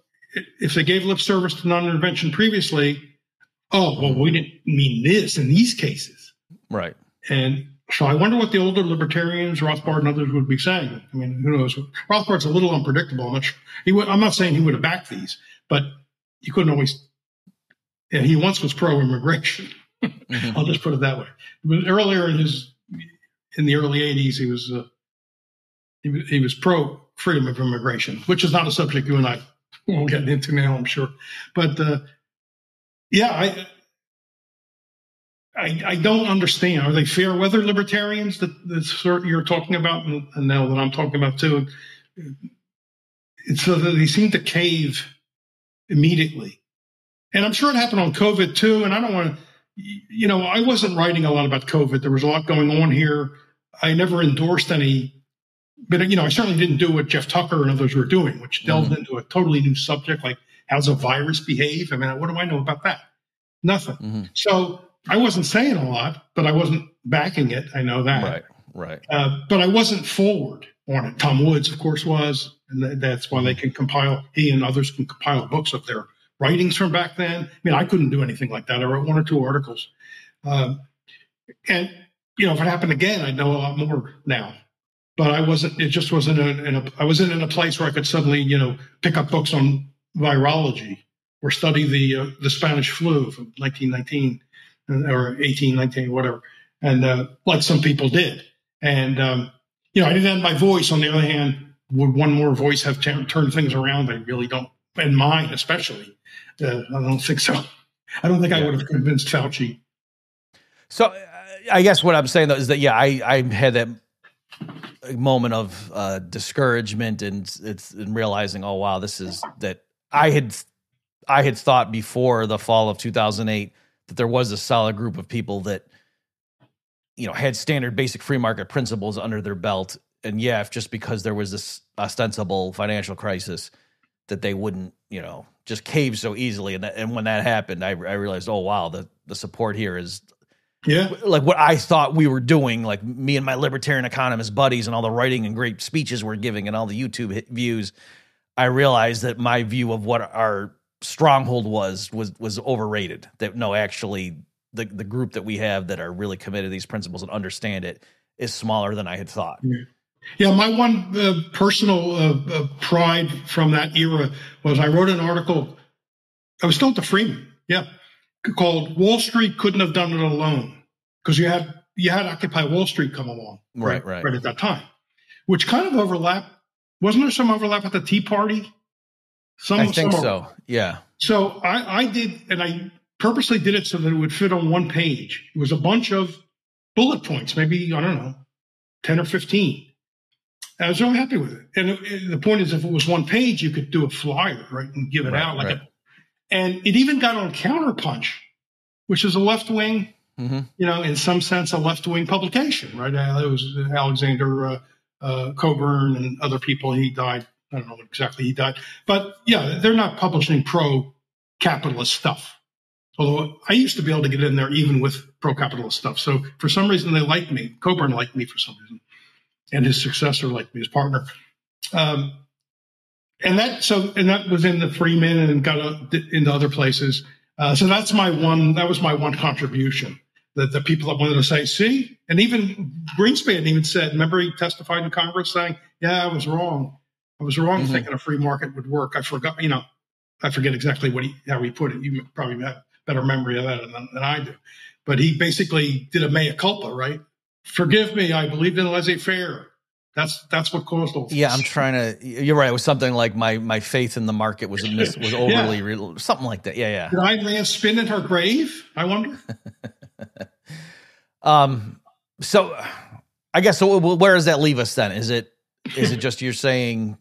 if they gave lip service to non intervention previously, oh, well, we didn't mean this in these cases. Right. And so I wonder what the older libertarians, Rothbard and others would be saying. I mean, who knows? Rothbard's a little unpredictable. I'm not, sure. would, I'm not saying he would have backed these, but you couldn't always. And he once was pro immigration. Mm-hmm. I'll just put it that way. But earlier in his in the early 80s, he was, uh, he, was he was pro freedom of immigration, which is not a subject you and I won't get into now, I'm sure. But uh, yeah, I, I, I don't understand. Are they fair weather libertarians that, that you're talking about, and, and now that I'm talking about too? So they seem to cave immediately, and I'm sure it happened on COVID too. And I don't want to you know, I wasn't writing a lot about COVID. There was a lot going on here. I never endorsed any, but you know, I certainly didn't do what Jeff Tucker and others were doing, which delved mm-hmm. into a totally new subject like how's a virus behave? I mean, what do I know about that? Nothing. Mm-hmm. So I wasn't saying a lot, but I wasn't backing it. I know that. Right. Right. Uh, but I wasn't forward on it. Tom Woods, of course, was, and that's why they can compile. He and others can compile books of their writings from back then. I mean, I couldn't do anything like that. I wrote one or two articles. Um, and, you know, if it happened again, I'd know a lot more now. But I wasn't, it just wasn't in a, in a I wasn't in a place where I could suddenly, you know, pick up books on virology or study the, uh, the Spanish flu from 1919 uh, or 1819, whatever. And, uh, like some people did. And, um, you know, I didn't have my voice. On the other hand, would one more voice have t- turned things around? I really don't, and mine especially. Uh, I don't think so. I don't think. I would have convinced Fauci. So I guess what I'm saying though is that yeah, I I had that moment of uh, discouragement and it's and realizing oh wow this is that I had I had thought before the fall of 2008 that there was a solid group of people that you know had standard basic free market principles under their belt and yeah if just because there was this ostensible financial crisis that they wouldn't you know just cave so easily. And that, and when that happened, I, I realized, oh wow, the the support here is yeah, like what I thought we were doing. Like me and my libertarian economist buddies, and all the writing and great speeches we're giving, and all the YouTube views. I realized that my view of what our stronghold was was was overrated. That no, actually, the the group that we have that are really committed to these principles and understand it is smaller than I had thought. Yeah. Yeah, my one uh, personal uh, uh, pride from that era was I wrote an article. I was still at the Freeman, yeah, called "Wall Street Couldn't Have Done It Alone" because you had you had Occupy Wall Street come along, right, right, right at that time, which kind of overlap. Wasn't there some overlap at the Tea Party? Some, I think some so. Yeah. So I, I did, and I purposely did it so that it would fit on one page. It was a bunch of bullet points, maybe I don't know, ten or fifteen I was really happy with it. And the point is, if it was one page, you could do a flyer, right, and give it right, out like right. a, And it even got on Counterpunch, which is a left wing Mm-hmm. You know, in some sense, a left wing publication, right? Uh, it was Alexander uh, uh, Cockburn and other people. He died. I don't know exactly he died, but yeah, they're not publishing pro capitalist stuff. Although I used to be able to get in there even with pro capitalist stuff. So for some reason, they liked me. Cockburn liked me for some reason, and his successor liked me, his partner. Um, and that so and that was in the Freeman and got uh, into other places. Uh, so that's my one. That was my one contribution. That the people that wanted to say, see, and even Greenspan even said, remember he testified in Congress saying, "Yeah, I was wrong. I was wrong Mhm. thinking a free market would work. I forgot, you know, I forget exactly what he how he put it. You probably have better memory of that than, than I do. But he basically did a mea culpa, right? Forgive me, I believed in laissez-faire. That's that's what caused all. This. Yeah. I'm trying to. You're right. It was something like my my faith in the market was mis, was overly real, something like that. Yeah, yeah. Did Ayn Rand spin in her grave? I wonder. Um. So, I guess so. Where does that leave us then? Is it is it just you're saying?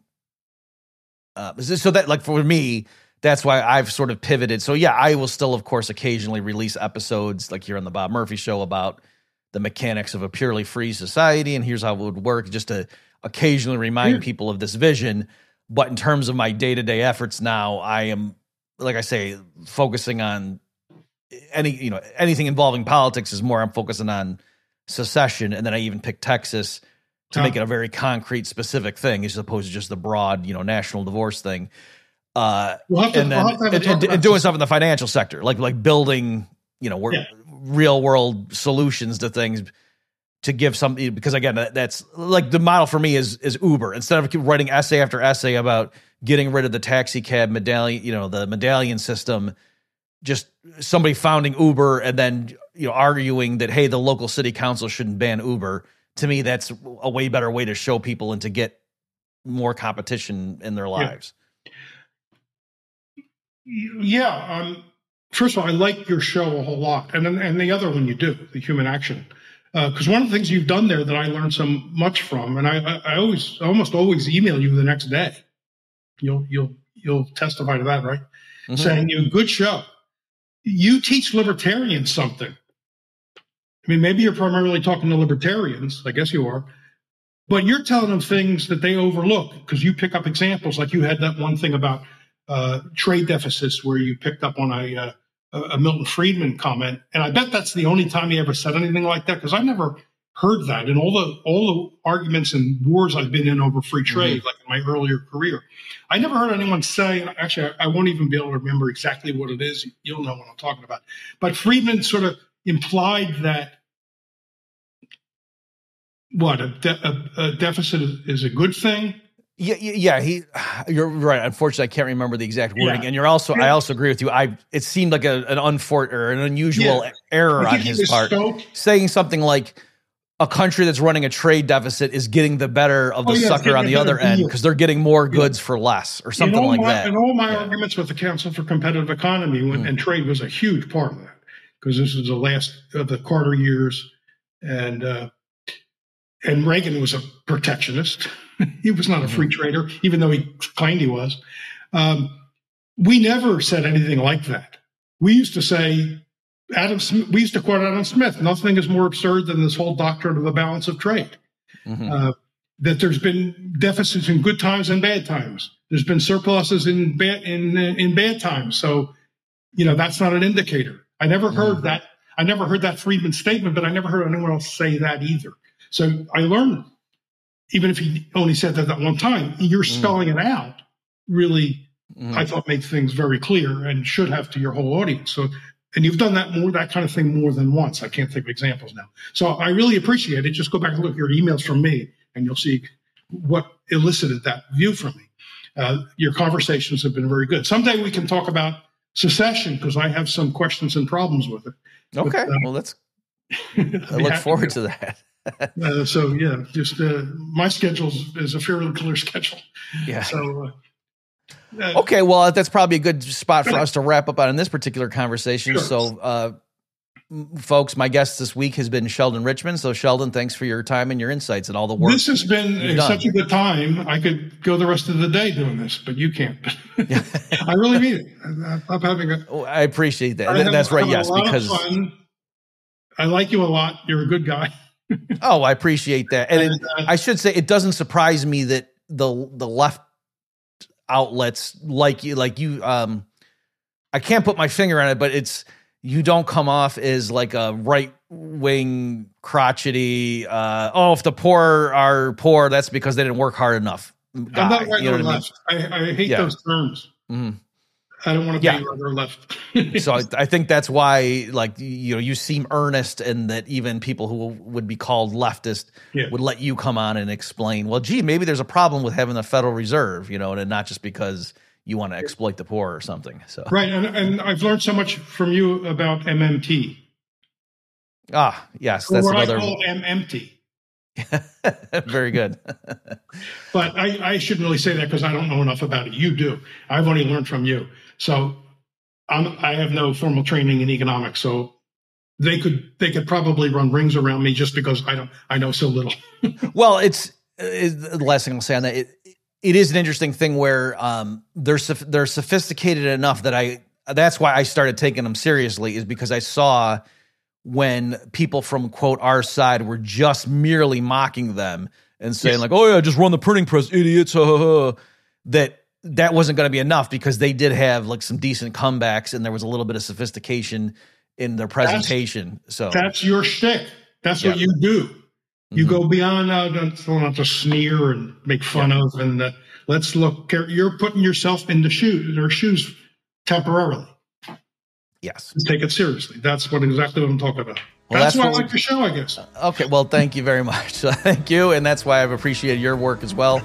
Uh, is this, so that like for me, that's why I've sort of pivoted. So yeah, I will still, of course, occasionally release episodes like here on the Bob Murphy Show about the mechanics of a purely free society and here's how it would work, just to occasionally remind Yeah. people of this vision. But in terms of my day to day efforts now, I am, like I say, focusing on any you know anything involving politics is more. I'm focusing on secession, and then I even picked Texas to Oh. make it a very concrete, specific thing, as opposed to just the broad, you know, national divorce thing. Uh, We'll to, and then we'll have to have and, and- and doing stuff in the financial sector, like like building, you know, Yeah. real world solutions to things to give some because again that's like the model for me is is Uber instead of writing essay after essay about getting rid of the taxi cab medallion, you know, the medallion system. Just somebody founding Uber and then you know arguing that hey, the local city council shouldn't ban Uber. To me, that's a way better way to show people and to get more competition in their lives. Yeah. Um, first of all, I like your show a whole lot, and then and the other one you do, the human action, because one of the things you've done there that I learned so much from, and I, I, always almost always email you the next day. You'll you'll you'll testify to that, right? Mhm. Saying you good show. You teach libertarians something. I mean, maybe you're primarily talking to libertarians. I guess you are. But you're telling them things that they overlook because you pick up examples. Like you had that one thing about uh, trade deficits where you picked up on a, uh, a a Milton Friedman comment, and I bet that's the only time he ever said anything like that because I never heard that in all the all the arguments and wars I've been in over free mm-hmm. trade, like in my earlier career. I never heard anyone say. and Actually, I, I won't even be able to remember exactly what it is. You'll know what I'm talking about. But Friedman sort of implied that what a, de- a, a deficit is, is a good thing. Yeah, yeah, yeah, he. You're right. Unfortunately, I can't remember the exact wording. Yeah. And you're also, I also agree with you. I. It seemed like a, an unfor or an unusual Yeah. error on his part, misspoke. saying something like a country that's running a trade deficit is getting the better of the Oh, sucker on the other end because they're getting more goods for less or something like my, that. In all my arguments with the Council for Competitive Economy, Mm. and trade was a huge part of that because this was the last of the Carter years, and uh, and Reagan was a protectionist. he was not a free Mm-hmm. trader, even though he claimed he was. Um, we never said anything like that. We used to say. Adam, Smith, we used to quote Adam Smith. Nothing is more absurd than this whole doctrine of the balance of trade Mhm. uh, that there's been deficits in good times and bad times. There's been surpluses in bad in in bad times. So, you know, that's not an indicator. I never heard Mhm. that. I never heard that Friedman statement, but I never heard anyone else say that either. So I learned, even if he only said that that one time, you're spelling it out. Really, Mhm. I thought made things very clear and should have to your whole audience. So, and you've done that more, that kind of thing more than once. I can't think of examples now. So I really appreciate it. Just go back and look at your emails from me, and you'll see what elicited that view from me. Uh, your conversations have been very good. Someday we can talk about secession because I have some questions and problems with it. okay. uh, well, let's. I'd I look forward to that. Uh, so yeah, just uh, my schedule is, a fairly clear schedule. Yeah. So. Uh, Okay, well, that's probably a good spot for us to wrap up on in this particular conversation. Sure. So, uh, folks, my guest this week has been Sheldon Richman. So, Sheldon, thanks for your time and your insights and all the work. This has been such a good time. I could go the rest of the day doing this, but you can't. I really mean it. I- I'm having a. Oh, I appreciate that. I have- that's right. Yes, because. I like you a lot. You're a good guy. Oh, I appreciate that. And, it, uh, I should say it doesn't surprise me that the the left outlets like you like you um I can't put my finger on it, but it's you don't come off as like a right wing crotchety uh oh if the poor are poor that's because they didn't work hard enough I'm not right you know or what I mean? left. I, I hate Yeah. those terms. Mhm. I don't want to Yeah. be right or left. so I, I think that's why like you know you seem earnest and that even people who would be called leftist Yeah. would let you come on and explain well gee maybe there's a problem with having the federal reserve you know and not just because you want to exploit the poor or something so right. And, and I've learned so much from you about MMT. ah yes that's what another I call MMT. very good But I, I shouldn't really say that because I don't know enough about it. You do. I've only learned from you. So I'm, I have no formal training in economics. So they could they could probably run rings around me just because I don't I know so little. well it's, it's the last thing i'll say on that it, it is an interesting thing where um they're they're sophisticated enough that i that's why i started taking them seriously is because i saw when people from quote our side were just merely mocking them and saying Yes. like oh yeah just run the printing press idiots ha, ha, ha," that that wasn't going to be enough because they did have like some decent comebacks and there was a little bit of sophistication in their presentation so That's your shtick. That's what you do. You Mhm. go beyond uh, don't- not to sneer and make fun of, and uh, let's look. You're putting yourself in the shoes their shoes temporarily. yes Take it seriously. That's what exactly what I'm talking about. Well, that's, that's why I like the show, I guess. Okay, well, thank you very much. thank you, and that's why I've appreciated your work as well.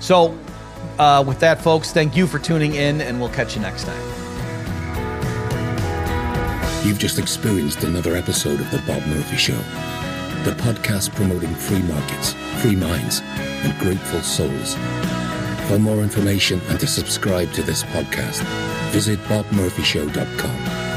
So, uh, with that, folks, thank you for tuning in, and we'll catch you next time. You've just experienced another episode of The Bob Murphy Show, the podcast promoting free markets, free minds, and grateful souls. For more information and to subscribe to this podcast, visit bobmurphyshow.com.